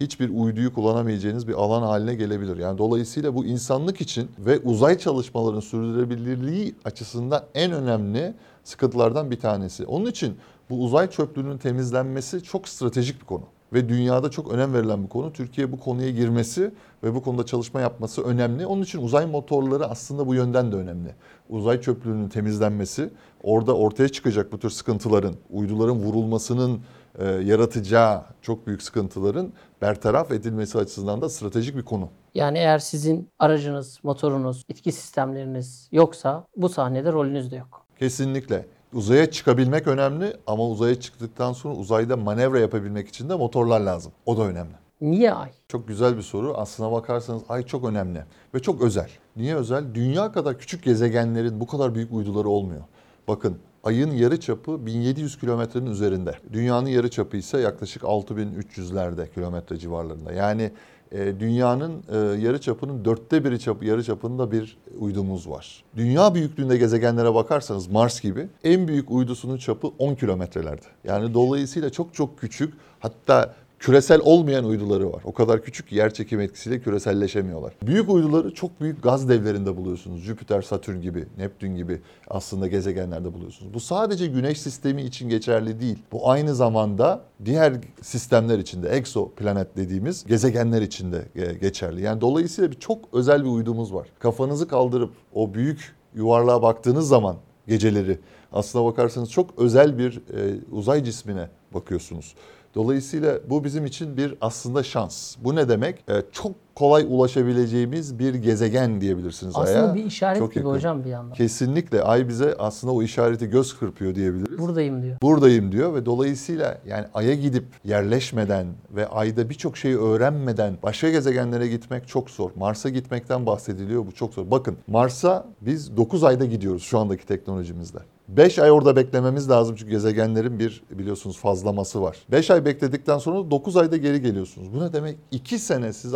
Hiçbir uyduyu kullanamayacağınız bir alan haline gelebilir. Yani dolayısıyla bu insanlık için ve uzay çalışmalarının sürdürülebilirliği açısından en önemli sıkıntılardan bir tanesi. Onun için bu uzay çöplüğünün temizlenmesi çok stratejik bir konu ve dünyada çok önem verilen bir konu. Türkiye bu konuya girmesi ve bu konuda çalışma yapması önemli. Onun için uzay motorları aslında bu yönden de önemli. Uzay çöplüğünün temizlenmesi, orada ortaya çıkacak bu tür sıkıntıların, uyduların vurulmasının e, yaratacağı çok büyük sıkıntıların bertaraf edilmesi açısından da stratejik bir konu. Yani eğer sizin aracınız, motorunuz, itki sistemleriniz yoksa bu sahnede rolünüz de yok. Kesinlikle. Uzaya çıkabilmek önemli ama uzaya çıktıktan sonra uzayda manevra yapabilmek için de motorlar lazım. O da önemli. Niye ay? Çok güzel bir soru. Aslına bakarsanız ay çok önemli ve çok özel. Niye özel? Dünya kadar küçük gezegenlerin bu kadar büyük uyduları olmuyor. Bakın ayın yarı çapı 1700 kilometrenin üzerinde. Dünyanın yarı çapı ise yaklaşık 6300'lerde kilometre civarlarında. Yani e, dünyanın e, yarı çapının dörtte biri çapı, yarı çapında bir uydumuz var. Dünya büyüklüğünde gezegenlere bakarsanız Mars gibi en büyük uydusunun çapı 10 kilometrelerde. Yani dolayısıyla çok çok küçük hatta küresel olmayan uyduları var. O kadar küçük ki yer çekim etkisiyle küreselleşemiyorlar. Büyük uyduları çok büyük gaz devlerinde buluyorsunuz. Jüpiter, Satürn gibi, Neptün gibi aslında gezegenlerde buluyorsunuz. Bu sadece güneş sistemi için geçerli değil. Bu aynı zamanda diğer sistemler içinde, exoplanet dediğimiz gezegenler içinde e, geçerli. Yani dolayısıyla bir çok özel bir uydumuz var. Kafanızı kaldırıp o büyük yuvarlığa baktığınız zaman geceleri aslına bakarsanız çok özel bir e, uzay cismine bakıyorsunuz. Dolayısıyla bu bizim için bir aslında şans. Bu ne demek? E, çok kolay ulaşabileceğimiz bir gezegen diyebilirsiniz Aslında Ay'a. bir işaret Çok gibi yakın. hocam bir yandan. Kesinlikle Ay bize aslında o işareti göz kırpıyor diyebiliriz. Buradayım diyor. Buradayım diyor ve dolayısıyla yani Ay'a gidip yerleşmeden ve Ay'da birçok şeyi öğrenmeden başka gezegenlere gitmek çok zor. Mars'a gitmekten bahsediliyor bu çok zor. Bakın Mars'a biz 9 ayda gidiyoruz şu andaki teknolojimizle. 5 ay orada beklememiz lazım çünkü gezegenlerin bir biliyorsunuz fazlaması var. 5 ay bekledikten sonra 9 ayda geri geliyorsunuz. Bu ne demek? 2 sene siz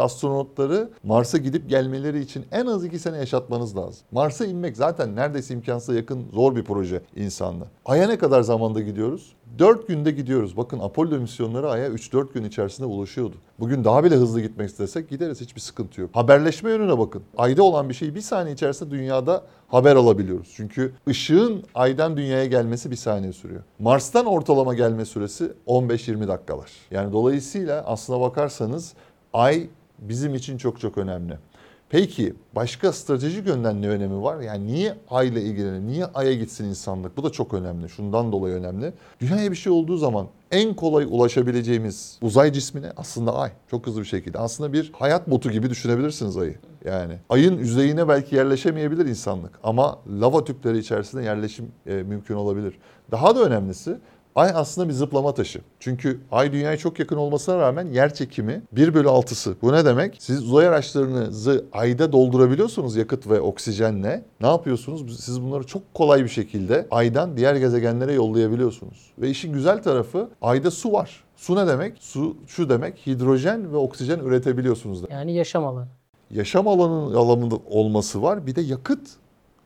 astronotları Mars'a gidip gelmeleri için en az 2 sene yaşatmanız lazım. Mars'a inmek zaten neredeyse imkansıza yakın zor bir proje insanla. Ay'a ne kadar zamanda gidiyoruz? 4 günde gidiyoruz. Bakın Apollo misyonları Ay'a 3-4 gün içerisinde ulaşıyordu. Bugün daha bile hızlı gitmek istesek gideriz hiçbir sıkıntı yok. Haberleşme yönüne bakın. Ayda olan bir şeyi bir saniye içerisinde dünyada haber alabiliyoruz. Çünkü ışığın aydan dünyaya gelmesi bir saniye sürüyor. Mars'tan ortalama gelme süresi 15-20 dakikalar. Yani dolayısıyla aslına bakarsanız ay bizim için çok çok önemli. Peki başka stratejik yönden ne önemi var? Yani niye ay ile ilgilenir? Niye aya gitsin insanlık? Bu da çok önemli. Şundan dolayı önemli. Dünyaya bir şey olduğu zaman en kolay ulaşabileceğimiz uzay cismine aslında ay. Çok hızlı bir şekilde. Aslında bir hayat botu gibi düşünebilirsiniz ayı. Yani ayın yüzeyine belki yerleşemeyebilir insanlık ama lava tüpleri içerisinde yerleşim e, mümkün olabilir. Daha da önemlisi Ay aslında bir zıplama taşı. Çünkü Ay dünyaya çok yakın olmasına rağmen yer çekimi 1 bölü 6'sı. Bu ne demek? Siz uzay araçlarınızı Ay'da doldurabiliyorsunuz yakıt ve oksijenle. Ne yapıyorsunuz? Siz bunları çok kolay bir şekilde Ay'dan diğer gezegenlere yollayabiliyorsunuz. Ve işin güzel tarafı Ay'da su var. Su ne demek? Su şu demek hidrojen ve oksijen üretebiliyorsunuz. demek. Yani yaşam alanı. Yaşam alanının alanında olması var. Bir de yakıt,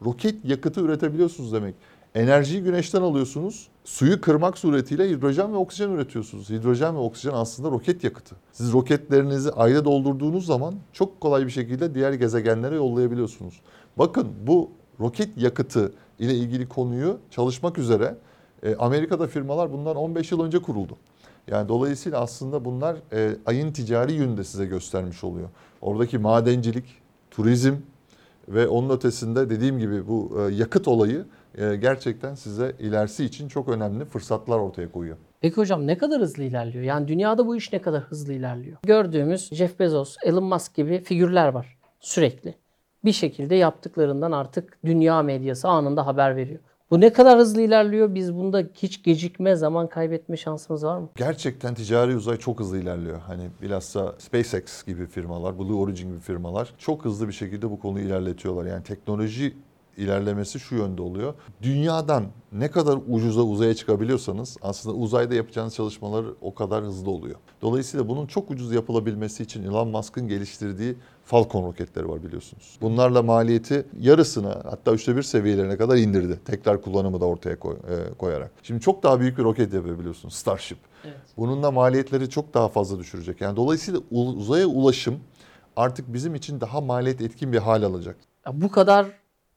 roket yakıtı üretebiliyorsunuz demek. Enerjiyi güneşten alıyorsunuz. Suyu kırmak suretiyle hidrojen ve oksijen üretiyorsunuz. Hidrojen ve oksijen aslında roket yakıtı. Siz roketlerinizi ayda doldurduğunuz zaman çok kolay bir şekilde diğer gezegenlere yollayabiliyorsunuz. Bakın bu roket yakıtı ile ilgili konuyu çalışmak üzere e, Amerika'da firmalar bundan 15 yıl önce kuruldu. Yani dolayısıyla aslında bunlar e, ayın ticari yönünü de size göstermiş oluyor. Oradaki madencilik, turizm ve onun ötesinde dediğim gibi bu e, yakıt olayı e, gerçekten size ilerisi için çok önemli fırsatlar ortaya koyuyor. Peki hocam ne kadar hızlı ilerliyor? Yani dünyada bu iş ne kadar hızlı ilerliyor? Gördüğümüz Jeff Bezos, Elon Musk gibi figürler var sürekli. Bir şekilde yaptıklarından artık dünya medyası anında haber veriyor. Bu ne kadar hızlı ilerliyor? Biz bunda hiç gecikme, zaman kaybetme şansımız var mı? Gerçekten ticari uzay çok hızlı ilerliyor. Hani bilhassa SpaceX gibi firmalar, Blue Origin gibi firmalar çok hızlı bir şekilde bu konuyu ilerletiyorlar. Yani teknoloji ilerlemesi şu yönde oluyor. Dünyadan ne kadar ucuza uzaya çıkabiliyorsanız aslında uzayda yapacağınız çalışmalar o kadar hızlı oluyor. Dolayısıyla bunun çok ucuz yapılabilmesi için Elon Musk'ın geliştirdiği Falcon roketleri var biliyorsunuz. Bunlarla maliyeti yarısına hatta üçte bir seviyelerine kadar indirdi. Tekrar kullanımı da ortaya koy- e, koyarak. Şimdi çok daha büyük bir roket yapabiliyorsunuz Starship. Evet. Bunun da maliyetleri çok daha fazla düşürecek. Yani dolayısıyla uzaya ulaşım artık bizim için daha maliyet etkin bir hal alacak. Ya bu kadar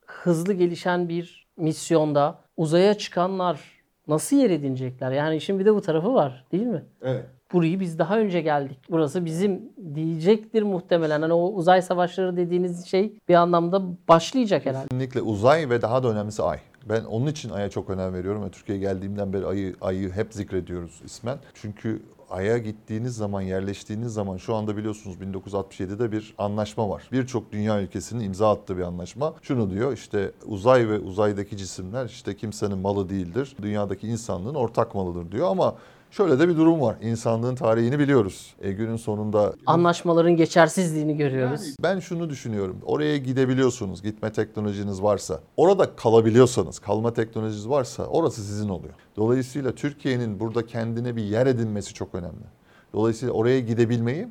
hızlı gelişen bir misyonda uzaya çıkanlar nasıl yer edinecekler? Yani işin bir de bu tarafı var değil mi? Evet. Burayı biz daha önce geldik. Burası bizim diyecektir muhtemelen. Hani o uzay savaşları dediğiniz şey bir anlamda başlayacak herhalde. Kesinlikle uzay ve daha da önemlisi ay. Ben onun için Ay'a çok önem veriyorum ve Türkiye'ye geldiğimden beri Ay'ı, Ay'ı hep zikrediyoruz ismen. Çünkü Ay'a gittiğiniz zaman, yerleştiğiniz zaman şu anda biliyorsunuz 1967'de bir anlaşma var. Birçok dünya ülkesinin imza attığı bir anlaşma. Şunu diyor işte uzay ve uzaydaki cisimler işte kimsenin malı değildir. Dünyadaki insanlığın ortak malıdır diyor ama şöyle de bir durum var. İnsanlığın tarihini biliyoruz. E, günün sonunda Anlaşmaların geçersizliğini görüyoruz. ben şunu düşünüyorum. Oraya gidebiliyorsunuz, gitme teknolojiniz varsa, orada kalabiliyorsanız, kalma teknolojiniz varsa orası sizin oluyor. Dolayısıyla Türkiye'nin burada kendine bir yer edinmesi çok önemli. Dolayısıyla oraya gidebilmeyi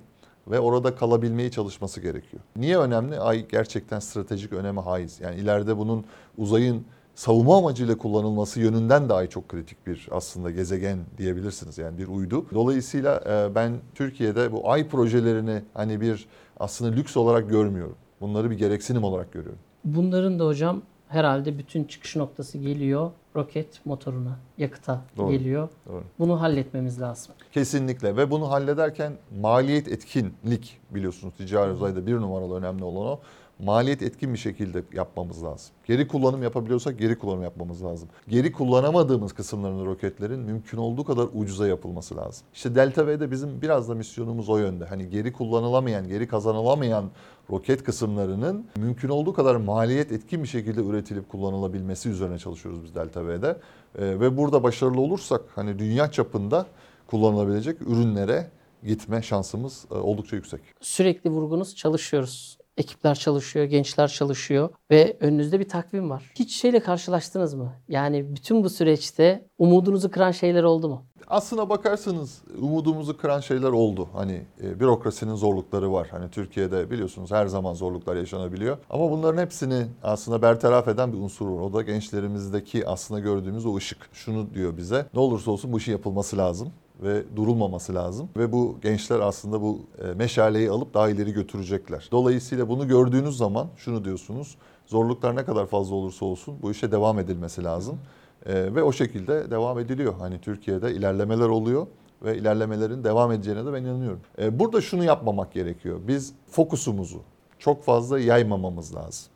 ve orada kalabilmeyi çalışması gerekiyor. Niye önemli? Ay gerçekten stratejik öneme haiz. Yani ileride bunun uzayın savunma amacıyla kullanılması yönünden de ay çok kritik bir aslında gezegen diyebilirsiniz. Yani bir uydu. Dolayısıyla e, ben Türkiye'de bu ay projelerini hani bir aslında lüks olarak görmüyorum. Bunları bir gereksinim olarak görüyorum. Bunların da hocam herhalde bütün çıkış noktası geliyor roket motoruna, yakıta Doğru. geliyor. Doğru. Bunu halletmemiz lazım. Kesinlikle ve bunu hallederken maliyet etkinlik biliyorsunuz ticari uzayda bir numaralı önemli olan o. Maliyet etkin bir şekilde yapmamız lazım. Geri kullanım yapabiliyorsak geri kullanım yapmamız lazım. Geri kullanamadığımız kısımlarını roketlerin mümkün olduğu kadar ucuza yapılması lazım. İşte Delta V'de bizim biraz da misyonumuz o yönde. Hani geri kullanılamayan, geri kazanılamayan roket kısımlarının mümkün olduğu kadar maliyet etkin bir şekilde üretilip kullanılabilmesi üzerine çalışıyoruz biz Delta V'de. Ee, ve burada başarılı olursak hani dünya çapında kullanılabilecek ürünlere gitme şansımız e, oldukça yüksek. Sürekli vurgunuz çalışıyoruz. Ekipler çalışıyor, gençler çalışıyor ve önünüzde bir takvim var. Hiç şeyle karşılaştınız mı? Yani bütün bu süreçte umudunuzu kıran şeyler oldu mu? Aslına bakarsanız umudumuzu kıran şeyler oldu. Hani e, bürokrasinin zorlukları var. Hani Türkiye'de biliyorsunuz her zaman zorluklar yaşanabiliyor. Ama bunların hepsini aslında bertaraf eden bir unsur var. O da gençlerimizdeki aslında gördüğümüz o ışık. Şunu diyor bize. Ne olursa olsun bu işin yapılması lazım ve durulmaması lazım. Ve bu gençler aslında bu e, meşaleyi alıp daha ileri götürecekler. Dolayısıyla bunu gördüğünüz zaman şunu diyorsunuz. Zorluklar ne kadar fazla olursa olsun bu işe devam edilmesi lazım. Ee, ve o şekilde devam ediliyor. Hani Türkiye'de ilerlemeler oluyor ve ilerlemelerin devam edeceğine de ben inanıyorum. Ee, burada şunu yapmamak gerekiyor. Biz fokusumuzu çok fazla yaymamamız lazım.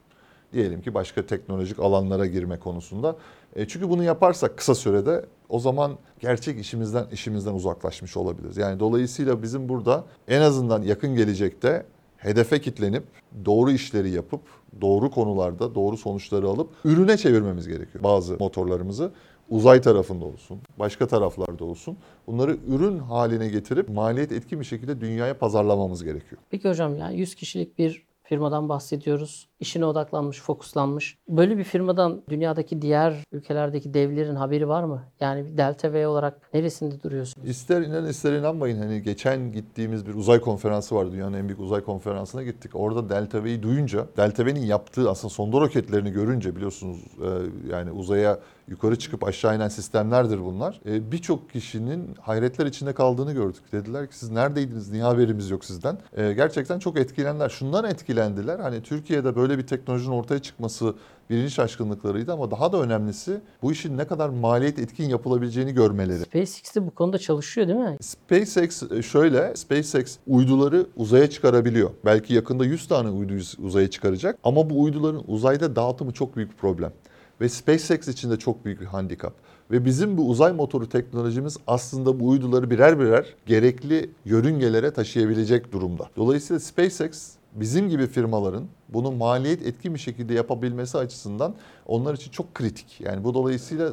Diyelim ki başka teknolojik alanlara girme konusunda. E, çünkü bunu yaparsak kısa sürede o zaman gerçek işimizden işimizden uzaklaşmış olabiliriz. Yani dolayısıyla bizim burada en azından yakın gelecekte hedefe kitlenip doğru işleri yapıp doğru konularda doğru sonuçları alıp ürüne çevirmemiz gerekiyor bazı motorlarımızı. Uzay tarafında olsun, başka taraflarda olsun. Bunları ürün haline getirip maliyet etkin bir şekilde dünyaya pazarlamamız gerekiyor. Peki hocam yani 100 kişilik bir firmadan bahsediyoruz. İşine odaklanmış, fokuslanmış. Böyle bir firmadan dünyadaki diğer ülkelerdeki devlerin haberi var mı? Yani bir Delta V olarak neresinde duruyorsunuz? İster inanın ister inanmayın hani geçen gittiğimiz bir uzay konferansı var. Dünyanın en büyük uzay konferansına gittik. Orada Delta V'yi duyunca, Delta V'nin yaptığı aslında sonda roketlerini görünce biliyorsunuz e, yani uzaya yukarı çıkıp aşağı inen sistemlerdir bunlar. E, Birçok kişinin hayretler içinde kaldığını gördük. Dediler ki siz neredeydiniz, niye haberimiz yok sizden? E, gerçekten çok etkilendiler. Şundan etkilendiler. Hani Türkiye'de böyle bir teknolojinin ortaya çıkması birinci şaşkınlıklarıydı ama daha da önemlisi bu işin ne kadar maliyet etkin yapılabileceğini görmeleri. SpaceX de bu konuda çalışıyor değil mi? SpaceX e, şöyle, SpaceX uyduları uzaya çıkarabiliyor. Belki yakında 100 tane uyduyu uzaya çıkaracak ama bu uyduların uzayda dağıtımı çok büyük bir problem. Ve SpaceX için de çok büyük bir handikap. Ve bizim bu uzay motoru teknolojimiz aslında bu uyduları birer birer gerekli yörüngelere taşıyabilecek durumda. Dolayısıyla SpaceX bizim gibi firmaların bunu maliyet etkin bir şekilde yapabilmesi açısından onlar için çok kritik. Yani bu dolayısıyla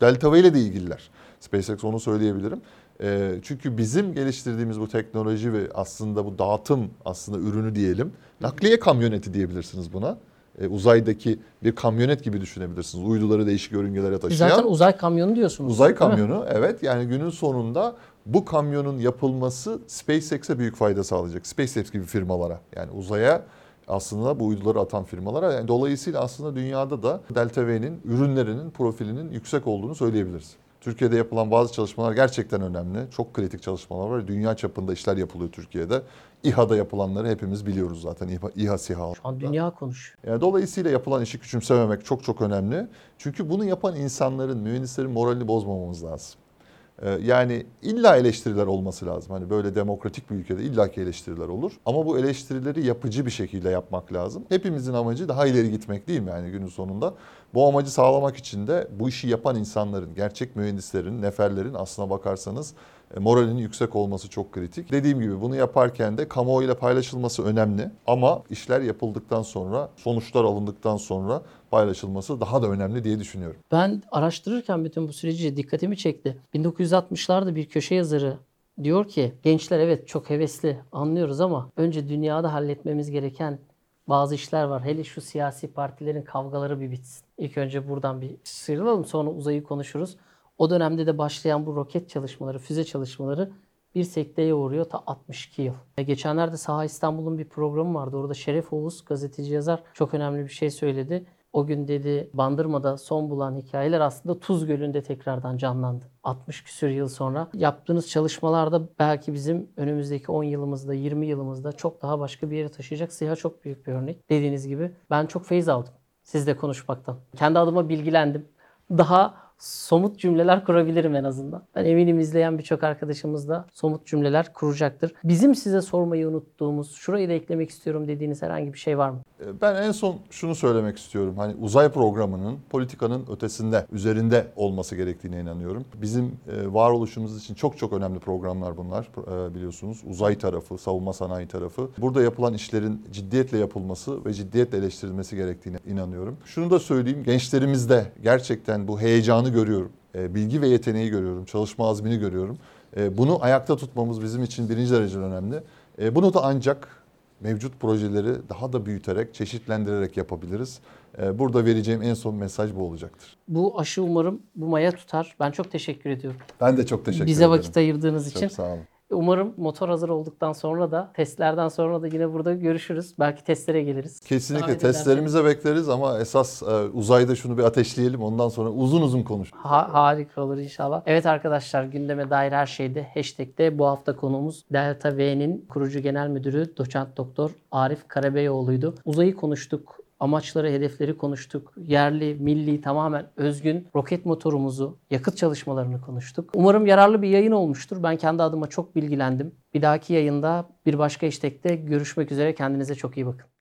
Delta V ile de ilgililer. SpaceX onu söyleyebilirim. Ee, çünkü bizim geliştirdiğimiz bu teknoloji ve aslında bu dağıtım aslında ürünü diyelim. Nakliye kamyoneti diyebilirsiniz buna. Ee, uzaydaki bir kamyonet gibi düşünebilirsiniz. Uyduları değişik yörüngelere taşıyan. zaten uzay kamyonu diyorsunuz. Uzay kamyonu evet yani günün sonunda bu kamyonun yapılması SpaceX'e büyük fayda sağlayacak. SpaceX gibi firmalara yani uzaya aslında bu uyduları atan firmalara. Yani dolayısıyla aslında dünyada da Delta V'nin ürünlerinin profilinin yüksek olduğunu söyleyebiliriz. Türkiye'de yapılan bazı çalışmalar gerçekten önemli. Çok kritik çalışmalar var. Dünya çapında işler yapılıyor Türkiye'de. İHA'da yapılanları hepimiz biliyoruz zaten. İHA, İHA SİHA. Şu an dünya konuşuyor. Yani dolayısıyla yapılan işi küçümsememek çok çok önemli. Çünkü bunu yapan insanların, mühendislerin moralini bozmamamız lazım. Ee, yani illa eleştiriler olması lazım. Hani böyle demokratik bir ülkede illaki eleştiriler olur. Ama bu eleştirileri yapıcı bir şekilde yapmak lazım. Hepimizin amacı daha ileri gitmek değil mi yani günün sonunda? Bu amacı sağlamak için de bu işi yapan insanların, gerçek mühendislerin, neferlerin aslına bakarsanız e, moralinin yüksek olması çok kritik. Dediğim gibi bunu yaparken de kamuoyuyla paylaşılması önemli. Ama işler yapıldıktan sonra, sonuçlar alındıktan sonra paylaşılması daha da önemli diye düşünüyorum. Ben araştırırken bütün bu süreci dikkatimi çekti. 1960'larda bir köşe yazarı diyor ki gençler evet çok hevesli anlıyoruz ama önce dünyada halletmemiz gereken bazı işler var. Hele şu siyasi partilerin kavgaları bir bitsin. İlk önce buradan bir sıyrılalım sonra uzayı konuşuruz. O dönemde de başlayan bu roket çalışmaları, füze çalışmaları bir sekteye uğruyor ta 62 yıl. E, geçenlerde Saha İstanbul'un bir programı vardı. Orada Şeref Oğuz gazeteci yazar çok önemli bir şey söyledi. O gün dedi Bandırma'da son bulan hikayeler aslında Tuz Gölü'nde tekrardan canlandı. 60 küsür yıl sonra yaptığınız çalışmalarda belki bizim önümüzdeki 10 yılımızda, 20 yılımızda çok daha başka bir yere taşıyacak. SİHA çok büyük bir örnek. Dediğiniz gibi ben çok feyiz aldım sizle konuşmaktan. Kendi adıma bilgilendim. Daha somut cümleler kurabilirim en azından. Ben eminim izleyen birçok arkadaşımız da somut cümleler kuracaktır. Bizim size sormayı unuttuğumuz, şurayı da eklemek istiyorum dediğiniz herhangi bir şey var mı? E, Ben en son şunu söylemek istiyorum. Hani uzay programının politikanın ötesinde, üzerinde olması gerektiğine inanıyorum. Bizim e, varoluşumuz için çok çok önemli programlar bunlar e, biliyorsunuz. Uzay tarafı, savunma sanayi tarafı. Burada yapılan işlerin ciddiyetle yapılması ve ciddiyetle eleştirilmesi gerektiğine inanıyorum. Şunu da söyleyeyim, gençlerimizde gerçekten bu heyecanı görüyorum. E, Bilgi ve yeteneği görüyorum, çalışma azmini görüyorum. E, Bunu ayakta tutmamız bizim için birinci derece önemli. E, Bunu da ancak mevcut projeleri daha da büyüterek, çeşitlendirerek yapabiliriz. Burada vereceğim en son mesaj bu olacaktır. Bu aşı umarım bu maya tutar. Ben çok teşekkür ediyorum. Ben de çok teşekkür Bize ederim. vakit ayırdığınız için. Çok sağ olun. Umarım motor hazır olduktan sonra da testlerden sonra da yine burada görüşürüz. Belki testlere geliriz. Kesinlikle Davet testlerimize bekleriz ama esas e, uzayda şunu bir ateşleyelim ondan sonra uzun uzun konuş. Ha- harika olur inşallah. Evet arkadaşlar gündeme dair her şeyde hashtag'te bu hafta konuğumuz Delta V'nin kurucu genel müdürü doçent doktor Arif Karabeyoğlu'ydu. Uzayı konuştuk. Amaçları, hedefleri konuştuk. Yerli, milli, tamamen özgün roket motorumuzu, yakıt çalışmalarını konuştuk. Umarım yararlı bir yayın olmuştur. Ben kendi adıma çok bilgilendim. Bir dahaki yayında bir başka hashtag'te görüşmek üzere. Kendinize çok iyi bakın.